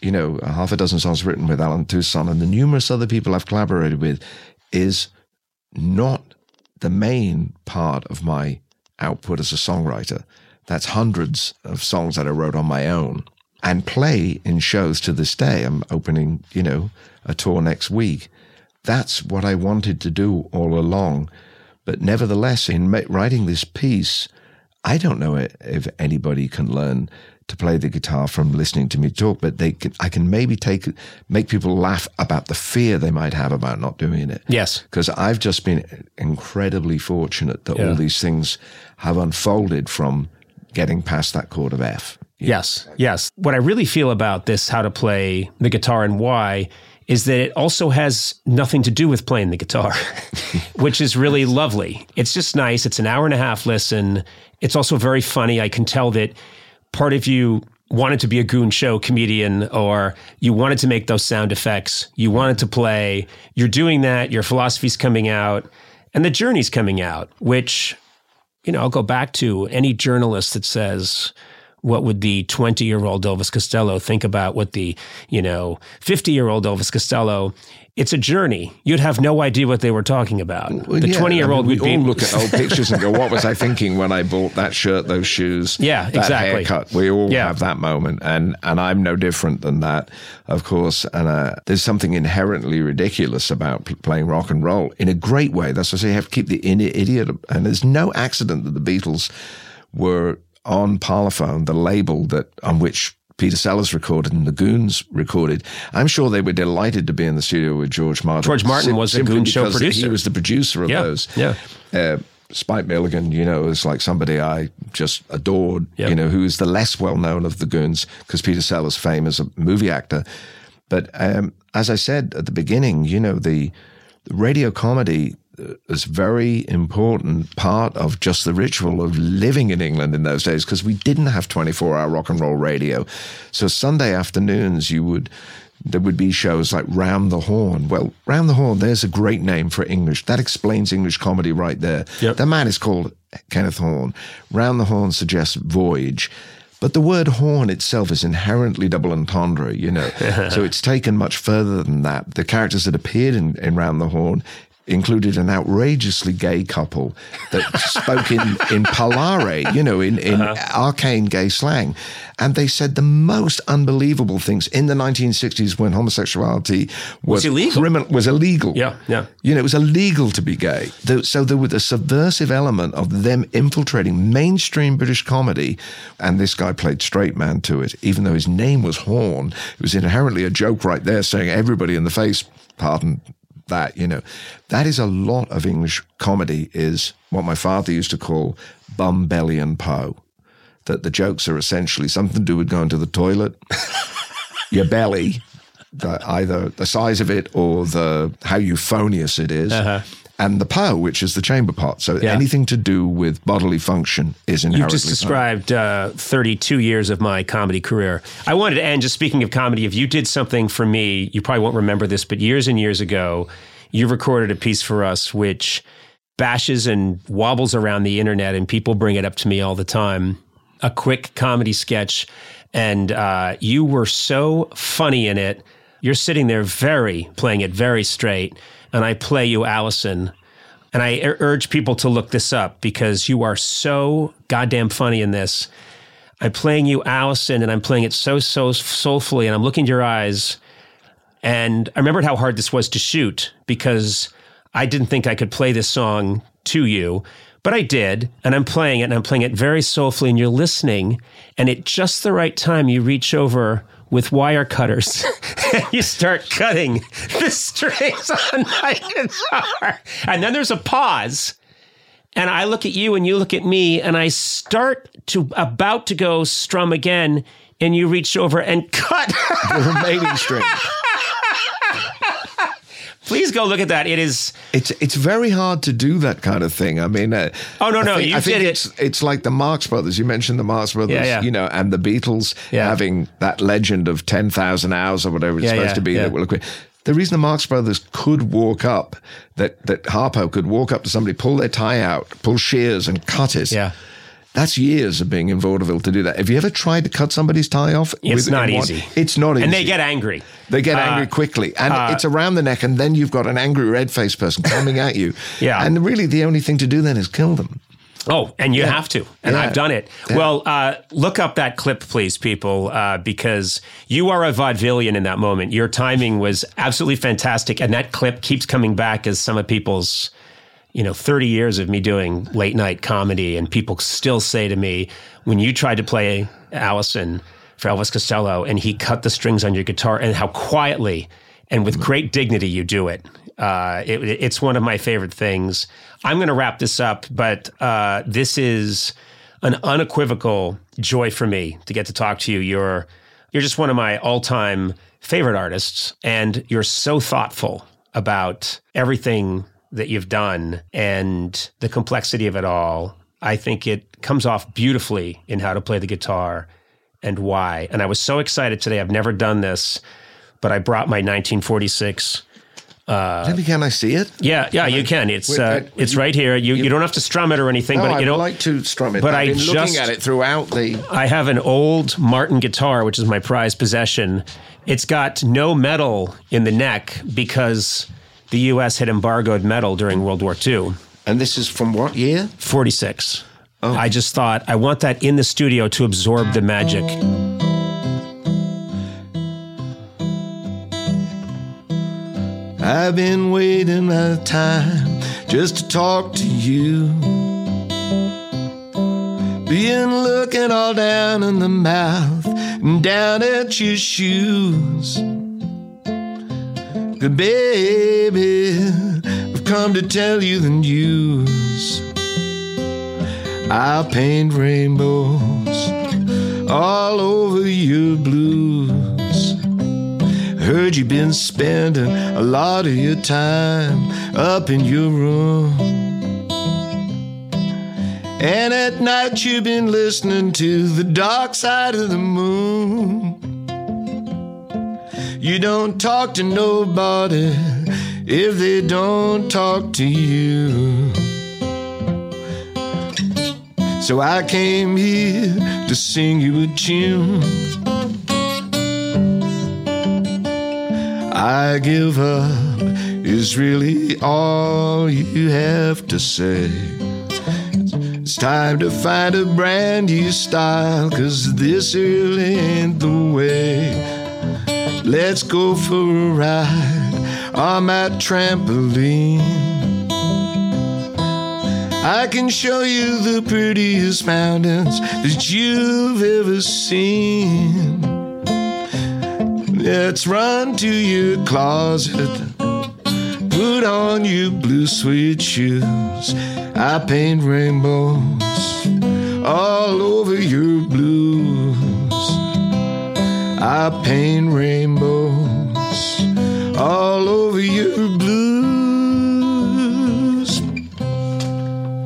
you know, a half a dozen songs written with Allen Toussaint, and the numerous other people I've collaborated with is not the main part of my output as a songwriter. That's hundreds of songs that I wrote on my own and play in shows to this day. I'm opening, you know, a tour next week. That's what I wanted to do all along. But nevertheless, in writing this piece, I don't know if anybody can learn to play the guitar from listening to me talk, but they can, I can maybe take make people laugh about the fear they might have about not doing it Yes. because I've just been incredibly fortunate that Yeah. all these things have unfolded from getting past that chord of F. Yes, yes. What I really feel about this, how to play the guitar and why, is that it also has nothing to do with playing the guitar, which is really lovely. It's just nice. It's an hour and a half listen. It's also very funny. I can tell that part of you wanted to be a goon show comedian or you wanted to make those sound effects. You wanted to play. You're doing that. Your philosophy's coming out and the journey's coming out, which you know, I'll go back to any journalist that says what would the 20 year old Elvis Costello think about what the, you know, 50 year old Elvis Costello it's a journey. You'd have no idea what they were talking about. Well, the 20 year I old mean, would we be all look at old pictures and go, "What was I thinking when I bought that shirt, those shoes, Yeah, that exactly. haircut?" We all Yeah. have that moment, and and I'm no different than that, of course. And uh, there's something inherently ridiculous about pl- playing rock and roll in a great way. That's why I say you have to keep the idiot. And there's no accident that the Beatles were on Parlophone, the label that on which Peter Sellers recorded and the Goons recorded. I'm sure they were delighted to be in the studio with George Martin. George Martin was the Goon show producer. He was the producer of Yeah, those. yeah. Uh, Spike Milligan, you know, is like somebody I just adored, Yep. you know, who is the less well known of the Goons because Peter Sellers' fame as a movie actor. But um, as I said at the beginning, you know, the radio comedy is very important part of just the ritual of living in England in those days because we didn't have 24 hour rock and roll radio. So Sunday afternoons, you would there would be shows like Round the Horne. Well, Round the Horne, there's a great name for English. That explains English comedy right there. Yep. The man is called Kenneth Horne. Round the Horne suggests voyage. But the word horn itself is inherently double entendre, you know. so it's taken much further than that. The characters that appeared in, in Round the Horne included an outrageously gay couple that spoke in, in parlare, you know, in, in uh-huh. arcane gay slang. And they said the most unbelievable things in the 1960s when homosexuality was, illegal. crimin- was illegal. Yeah, yeah. You know, it was illegal to be gay. So there was a subversive element of them infiltrating mainstream British comedy. And this guy played straight man to it, even though his name was Horne. It was inherently a joke right there, saying everybody in the face, pardon that, you know. That is a lot of English comedy, is what my father used to call bum, belly, and po. That the jokes are essentially something to do with going to the toilet, your belly, the, either the size of it or the how euphonious it is, uh-huh. And the po, which is the chamber pot. So. Yeah. anything to do with bodily function is inherently. You've just described uh, 32 years of my comedy career. I wanted to end just speaking of comedy. If you did something for me, you probably won't remember this, but years and years ago, you recorded a piece for us which bashes and wobbles around the internet, and people bring it up to me all the time. A quick comedy sketch, and uh, you were so funny in it. You're sitting there, very playing it very straight, and I play you, Alison. And I urge people to look this up because you are so goddamn funny in this. I'm playing you, Alison, and I'm playing it so, so soulfully, and I'm looking into your eyes. And I remembered how hard this was to shoot because I didn't think I could play this song to you, but I did. And I'm playing it, and I'm playing it very soulfully, and you're listening. And at just the right time, you reach over with wire cutters and you start cutting the strings on my guitar. And then there's a pause. And I look at you and you look at me and I start to about to go strum again and you reach over and cut. the remaining string. Please go look at that. It is It's it's very hard to do that kind of thing. I mean, uh, Oh, no, I no, think, you I think did it. it's it's like the Marx Brothers. You mentioned the Marx Brothers, Yeah, yeah. you know, and the Beatles Yeah. having that legend of ten thousand hours or whatever it's supposed to be. That will equate. The reason the Marx Brothers could walk up, that that Harpo could walk up to somebody, pull their tie out, pull shears, and cut it. Yeah. That's years of being in vaudeville to do that. Have you ever tried to cut somebody's tie off? It's with- not in one- easy. It's not easy. and they get angry. They get Uh, angry quickly, and it's around the neck, and then you've got an angry red faced person coming at you. Yeah. and really, the only thing to do then is kill them. Oh, and you have to. And Yeah. I've done it. Yeah. Well, uh, look up that clip, please, people, uh, because you are a vaudevillian in that moment. Your timing was absolutely fantastic. And that clip keeps coming back as some of people's, you know, 30 years of me doing late night comedy. And people still say to me, when you tried to play Alison for Elvis Costello and he cut the strings on your guitar and how quietly and with great dignity you do it. Uh, it it's one of my favorite things. I'm going to wrap this up, but uh, this is an unequivocal joy for me to get to talk to you. You're you're just one of my all time favorite artists, and you're so thoughtful about everything that you've done and the complexity of it all. I think it comes off beautifully in how to play the guitar and why. And I was so excited today. I've never done this, but I brought my 1946 Maybe can I see it? Yeah, yeah, you can. It's Wait, uh, wait, it's you- right here. You, you don't have to strum it or anything, No, but I'd you know, like to strum it. but I've I just- looking at it throughout the. I have an old Martin guitar, which is my prized possession. It's got no metal in the neck because the U.S. had embargoed metal during World War II. And this is from what year? 46. I just thought I want that in the studio to absorb the magic. I've been waiting my time just to talk to you. Been looking all down in the mouth and down at your shoes. Good baby, I've come to tell you the news. I'll paint rainbows all over your blues. Heard you've been spending a lot of your time up in your room. And at night you've been listening to the dark side of the moon. You don't talk to nobody if they don't talk to you. So I came here to sing you a tune. I give up is really all you have to say. It's time to find a brand new style, cause this really ain't the way. Let's go for a ride on my trampoline. I can show you the prettiest mountains that you've ever seen. Let's run to your closet. Put on your blue suede shoes. I paint rainbows all over your blues. I paint rainbows all over your blues.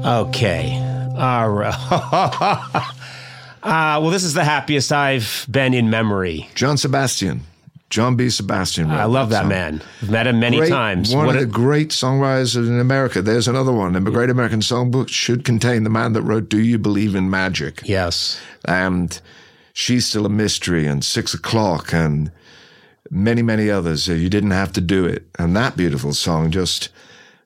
Okay. All right. uh, well, this is the happiest I've been in memory. John Sebastian. John B. Sebastian. I love that song. man. I've met him many Great- times. One What of a- the great songwriters in America. There's another one. The Great American Songbook should contain the man that wrote "Do You Believe in Magic?" yes. and "She's Still a Mystery" and Six O'clock and many, many others. Uh, You didn't have to do it, and that beautiful song just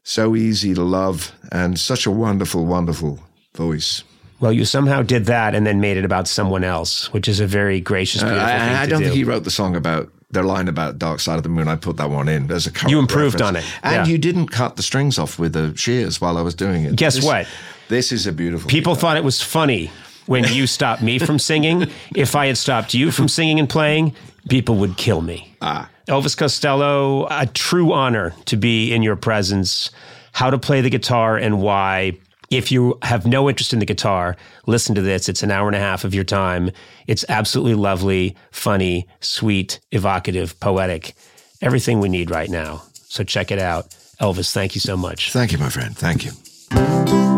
so easy to love and such a wonderful, wonderful voice. Well, you somehow did that and then made it about someone else, which is a very gracious, Uh, beautiful thing I, I to don't do. think he wrote the song about their line about Dark Side of the Moon. I put that one in. There's a You improved reference. on it, and yeah. you didn't cut the strings off with the shears while I was doing it. Guess This- what? This is a beautiful. People thought it was funny when you stopped me from singing. If I had stopped you from singing and playing, people would kill me. Ah. Elvis Costello, a true honor to be in your presence. How to play the guitar and why. If you have no interest in the guitar, listen to this. It's an hour and a half of your time. It's absolutely lovely, funny, sweet, evocative, poetic. Everything we need right now. So check it out. Elvis, thank you so much. Thank you, my friend. Thank you.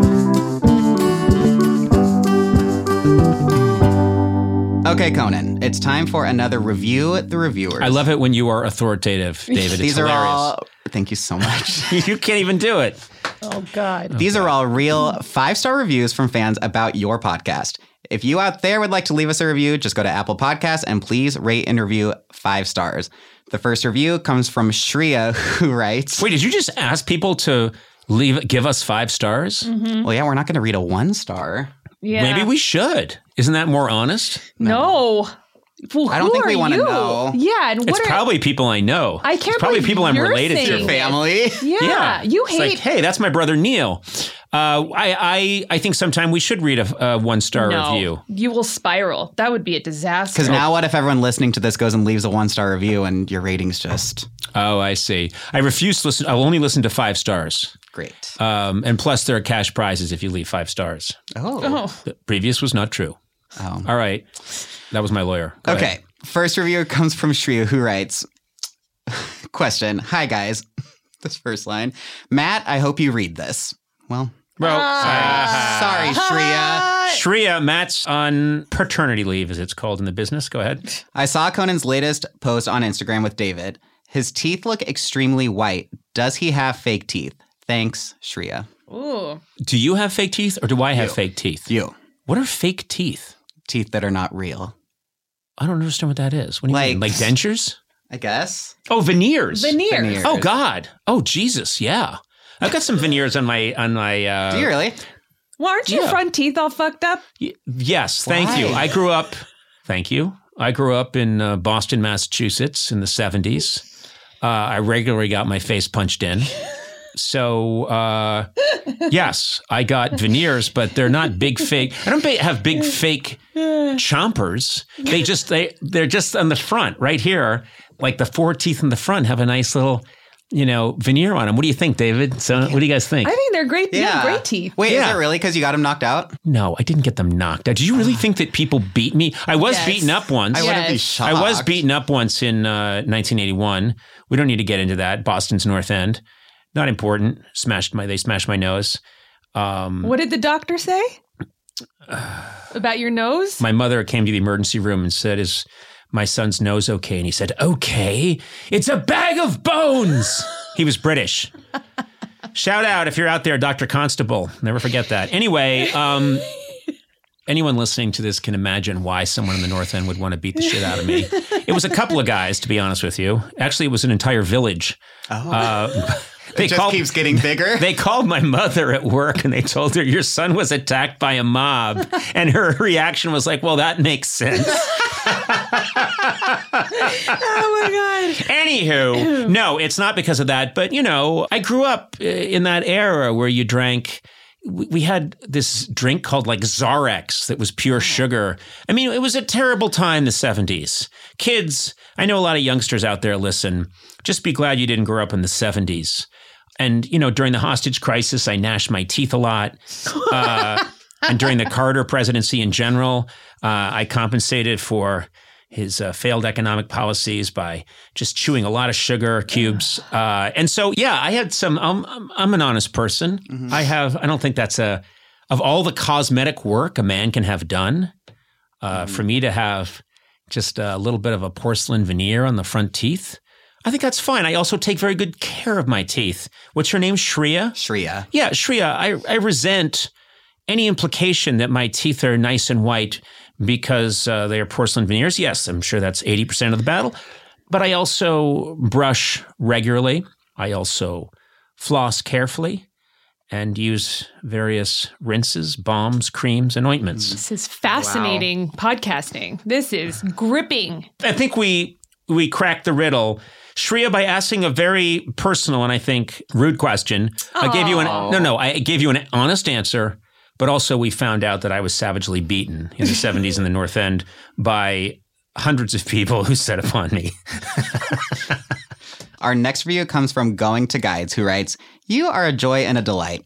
Okay, Conan, it's time for another review. at The reviewers. I love it when you are authoritative, David. It's These are hilarious. all. Thank you so much. you can't even do it. Oh God. These are all real five star reviews from fans about your podcast. If you out there would like to leave us a review, just go to Apple Podcasts and please rate and review five stars. The first review comes from Shreya, who writes, Wait, did you just ask people to leave give us five stars? Mm-hmm. Well, yeah, we're not going to read a one star. Yeah. Maybe we should. Isn't that more honest? No. Well, I don't think we wanna know. Yeah, and what It's are probably people I know. I can't It's probably people I'm related to. it. Family. Yeah, you It's hate. like, hey, that's my brother Neil. Uh, I, I I think sometime we should read a, a one star no, review. you will spiral. That would be a disaster. Because now, what if everyone listening to this goes and leaves a one star review and your ratings just Oh, I see. I refuse to listen. I'll only listen to five stars. Great? Um, and plus, there are cash prizes if you leave five stars. oh. oh, The previous was not true. Oh. All right, that was my lawyer. Go Okay. ahead. First review comes from Shreya, who writes Question Hi, guys. This first line Matt, I hope you read this. Well, Well, sorry, Shreya. Shreya, Matt's on paternity leave, as it's called in the business. Go ahead. I saw Conan's latest post on Instagram with David. His teeth look extremely white. Does he have fake teeth? Thanks, Shreya. Ooh. Do you have fake teeth or do I have You. fake teeth? You. What are fake teeth? Teeth that are not real. I don't understand what that is. What do you mean? Like- Like dentures? I guess. Oh, veneers. Veneers. Veneers. Oh God. Oh Jesus. Yeah. I've got some veneers on my on my. Uh, Do you really? Well, aren't your Yeah. front teeth all fucked up? y- yes. Thank you. I grew up. Thank you. I grew up in uh, Boston, Massachusetts, in the seventies. Uh, I regularly got my face punched in. So uh, yes, I got veneers, but they're not big fake. I don't have big fake chompers. They just they they're just on the front right here. Like the four teeth in the front have a nice little, you know, veneer on them. What do you think, David? So what do you guys think? I think they're great. Yeah, great teeth. Wait, Yeah. is it really because you got them knocked out? No, I didn't get them knocked out. Did you really think that people beat me? I was Yes. beaten up once. I wouldn't be shocked. I was beaten up once in uh, 1981. We don't need to get into that. Boston's North End. Not important. Smashed my. They smashed my nose. Um, What did the doctor say about your nose? my mother came to the emergency room and said, "Is my son's nose okay?" And he said, "Okay, it's a bag of bones." he was British. Shout out if you're out there, Dr. Constable. Never forget that. Anyway, um, anyone listening to this can imagine why someone in the North End would want to beat the shit out of me. It was a couple of guys, to be honest with you. Actually, it was an entire village. Oh. Uh, they it just called, keeps getting bigger. they called my mother at work and they told her your son was attacked by a mob, and her reaction was like, "Well, that makes sense." oh my god! Anywho, no, it's not because of that. But you know, I grew up uh, in that era where you drank. We we had this drink called like Zarex that was pure sugar. I mean, it was a terrible time, the 70s. Kids, I know a lot of youngsters out there listen. Just be glad you didn't grow up in the 70s. And, you know, during the hostage crisis, I gnashed my teeth a lot. Uh, and during the Carter presidency in general, uh, I compensated for his uh, failed economic policies by just chewing a lot of sugar cubes. Uh, and so, yeah, I had some. I'm, I'm, I'm an honest person. I have. I don't think that's a of all the cosmetic work a man can have done. Uh, For me to have just a little bit of a porcelain veneer on the front teeth, I think that's fine. I also take very good care of my teeth. What's her name? Shreya. Shreya. Yeah, Shreya, I, I resent any implication that my teeth are nice and white because uh, they are porcelain veneers. Yes, I'm sure that's 80% of the battle. But I also brush regularly. I also floss carefully and use various rinses, balms, creams, and ointments. This is fascinating podcasting. This is gripping. I think we we cracked the riddle. Shreya, by asking a very personal and I think rude question, I gave you an no, no, I gave you an honest answer, but also we found out that I was savagely beaten in the '70s in the North End by hundreds of people who set upon me. Our next review comes from Going to Guides, who writes, You are a joy and a delight.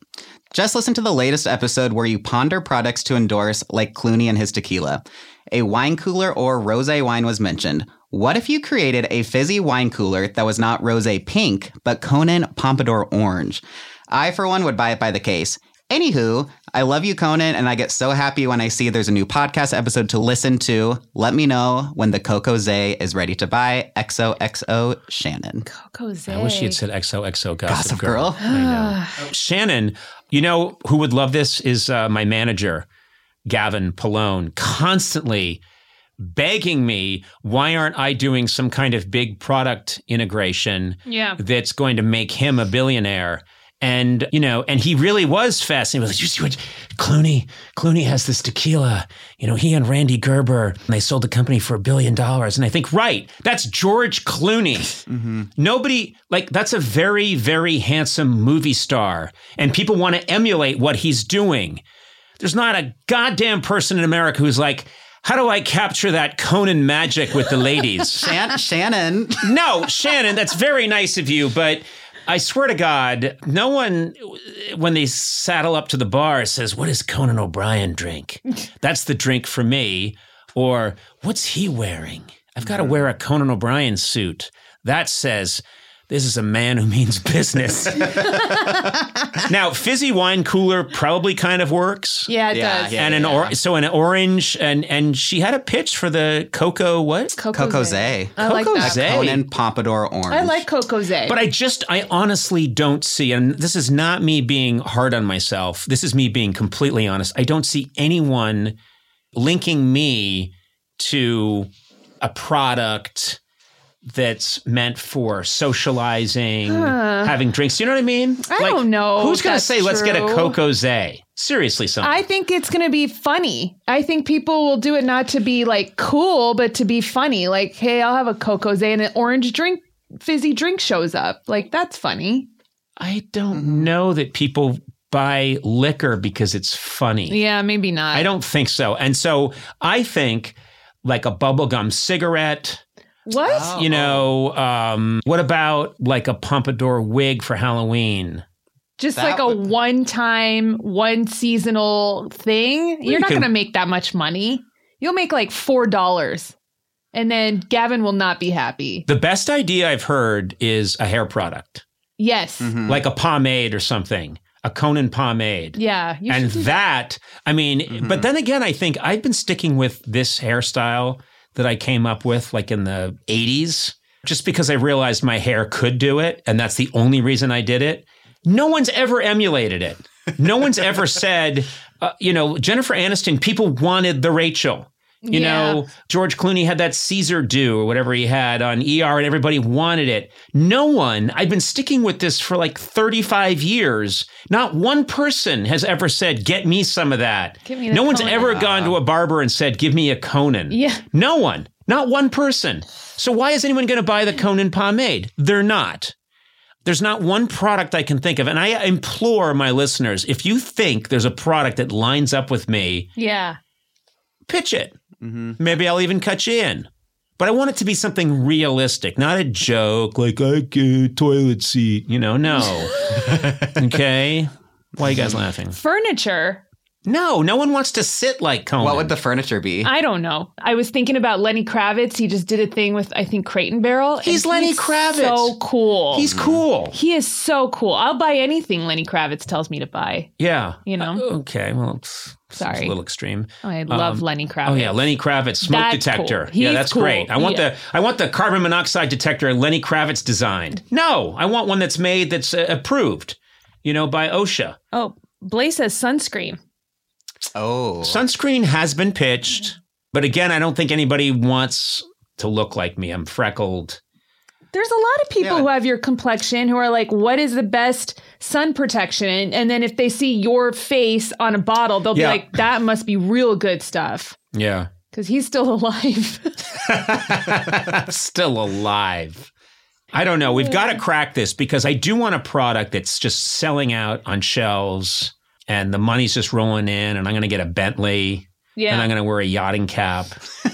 Just listen to the latest episode where you ponder products to endorse, like Clooney and his tequila. A wine cooler or rose wine was mentioned. What if you created a fizzy wine cooler that was not rose pink, but Conan Pompadour orange? I, for one, would buy it by the case. Anywho, I love you, Conan, and I get so happy when I see there's a new podcast episode to listen to. Let me know when the Coco Zay is ready to buy. XOXO Shannon. Coco I wish you had said XOXO Gossip, Gossip Girl. I know. Shannon, you know who would love this is uh, my manager, Gavin Polone, constantly begging me, why aren't I doing some kind of big product integration Yeah. that's going to make him a billionaire? And you know, and he really was fascinated. He was like, you see what Clooney? Clooney has this tequila. You know, he and Rande Gerber, and they sold the company for a billion dollars. And I think, right, that's George Clooney. Mm-hmm. Nobody like that's a very, very handsome movie star, and people want to emulate what he's doing. There's not a goddamn person in America who's like, how do I capture that Conan magic with the ladies? Shan- Shannon. no, Shannon, that's very nice of you, but I swear to God, no one, when they saddle up to the bar, says, What does Conan O'Brien drink? That's the drink for me. Or, What's he wearing? I've got to mm-hmm. wear a Conan O'Brien suit. That says, this is a man who means business. now, fizzy wine cooler probably kind of works. Yeah, it Yeah, does. yeah, and an or- so an orange and and she had a pitch for the cocoa what? Coco Zay. I like Coco that. Zay. Conan Pompadour Orange. I like Coco Zay. But I just, I honestly don't see, and this is not me being hard on myself. This is me being completely honest. I don't see anyone linking me to a product that's meant for socializing, having drinks. You know what I mean? I don't know Who's going to say, let's get a true. Coco Zay? Seriously, something. I think it's going to be funny. I think people will do it not to be like cool, but to be funny. Like, hey, I'll have a Coco Zay and an orange drink, fizzy drink shows up. Like, that's funny. I don't know that people buy liquor because it's funny. Yeah, maybe not. I don't think so. And so I think like a bubblegum cigarette, What? Oh. you know, um, what about like a pompadour wig for Halloween? Just That like a would- one time, one seasonal thing. You're you not can- going to make that much money. You'll make like $4. And then Gavin will not be happy. The best idea I've heard is a hair product, Yes. Mhm. like a pomade or something, a Conan pomade. Yeah. You and should that, I mean, but then again, I think I've been sticking with this hairstyle that I came up with like in the 80s, just because I realized my hair could do it. And that's the only reason I did it. No one's ever emulated it. No one's ever said, uh, you know, Jennifer Aniston, people wanted the Rachel. You Yeah. know, George Clooney had that Caesar do or whatever he had on ER and everybody wanted it. No one, I've been sticking with this for like 35 years. Not one person has ever said, get me some of that. No one's Conan. ever gone to a barber and said, give me a Conan. Yeah. No one, not one person. So why is anyone going to buy the Conan pomade? They're not. There's not one product I can think of. And I implore my listeners if you think there's a product that lines up with me, Yeah. pitch it. Mm-hmm. Maybe I'll even cut you in. But I want it to be something realistic, not a joke like I get a toilet seat. You know, no. okay. Why are you guys laughing? Furniture. No, no one wants to sit like Conan. What would the furniture be? I don't know. I was thinking about Lenny Kravitz. He just did a thing with I think Crate and Barrel. and He's Lenny Kravitz. So cool. He's cool. he is so cool. I'll buy anything Lenny Kravitz tells me to buy. Yeah. You know? Uh, okay. Well, it's, it's Sorry. a little extreme. I love Um, Lenny Kravitz. Oh yeah, Lenny Kravitz smoke That's detector. cool. Yeah, that's cool. great. I want Yeah. the I want the carbon monoxide detector Lenny Kravitz designed. No, I want one that's made that's uh, approved. You know, by OSHA. Oh, Blaze says sunscreen. Oh. Sunscreen has been pitched, but again, I don't think anybody wants to look like me. I'm freckled. There's a lot of people Yeah. who have your complexion who are like, what is the best sun protection? And, and then if they see your face on a bottle, they'll Yeah. be like, that must be real good stuff. Yeah. Because he's still alive. Still alive. I don't know. We've got to crack this because I do want a product that's just selling out on shelves and the money's just rolling in and I'm going to get a Bentley yeah. and I'm going to wear a yachting cap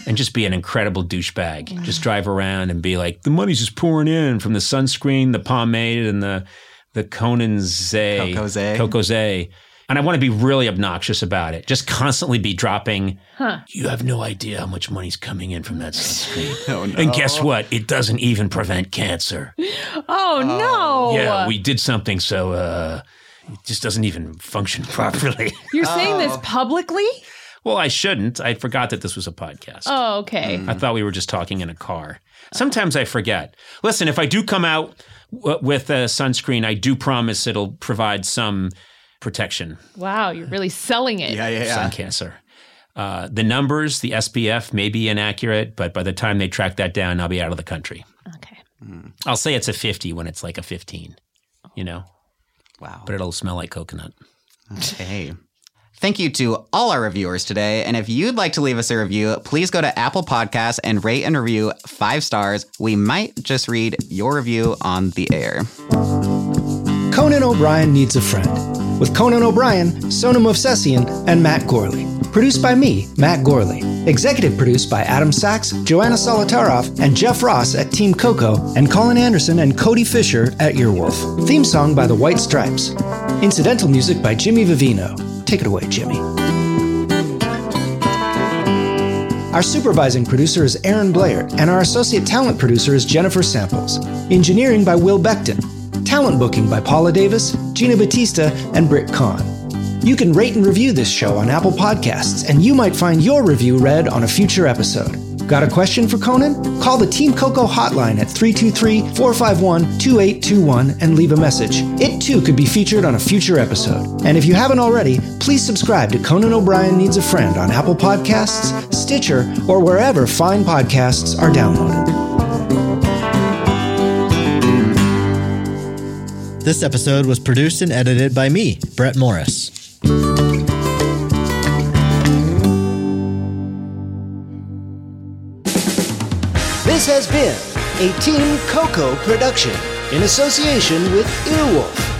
and just be an incredible douchebag. Just drive around and be like, the money's just pouring in from the sunscreen, the pomade, and the the Conan Zay, Coco Zay. And I want to be really obnoxious about it. Just constantly be dropping. Huh. You have no idea how much money's coming in from that sunscreen. Oh, no. And guess what? It doesn't even prevent cancer. oh, no. Yeah, we did something so uh, it just doesn't even function properly. You're saying Oh. this publicly? well, I shouldn't. I forgot that this was a podcast. Oh, okay. I thought we were just talking in a car. Sometimes I forget. Listen, if I do come out w- with a sunscreen, I do promise it'll provide some protection Wow, you're really selling it. yeah, yeah, sun cancer. Uh, the numbers, the SPF may be inaccurate, but by the time they track that down, I'll be out of the country. Okay. I'll say it's a 50 when it's like a 15, you know, Wow. but it'll smell like coconut. Okay. Thank you to all our reviewers today. And if you'd like to leave us a review, please go to Apple Podcasts and rate and review five stars. We might just read your review on the air. Conan O'Brien Needs a Friend, with Conan O'Brien, Sona Movsesian, and Matt Gorley. Produced by me, Matt Gorley. Executive produced by Adam Sachs, Joanna Solotaroff, and Jeff Ross at Team Coco, and Colin Anderson and Cody Fisher at Earwolf. Theme song by the White Stripes. Incidental music by Jimmy Vivino. Take it away, Jimmy. Our supervising producer is Aaron Blair, and our associate talent producer is Jennifer Samples. Engineering by Will Beckton. Talent booking by Paula Davis, Gina Batista, and Britt Kahn. You can rate and review this show on Apple Podcasts, and you might find your review read on a future episode. Got a question for Conan? Call the Team Coco hotline at 323 451 2821 and leave a message. It too could be featured on a future episode. And if you haven't already, please subscribe to Conan O'Brien Needs a Friend on Apple Podcasts, Stitcher, or wherever fine podcasts are downloaded. This episode was produced and edited by me, Brett Morris. This has been a Team Coco production in association with Earwolf.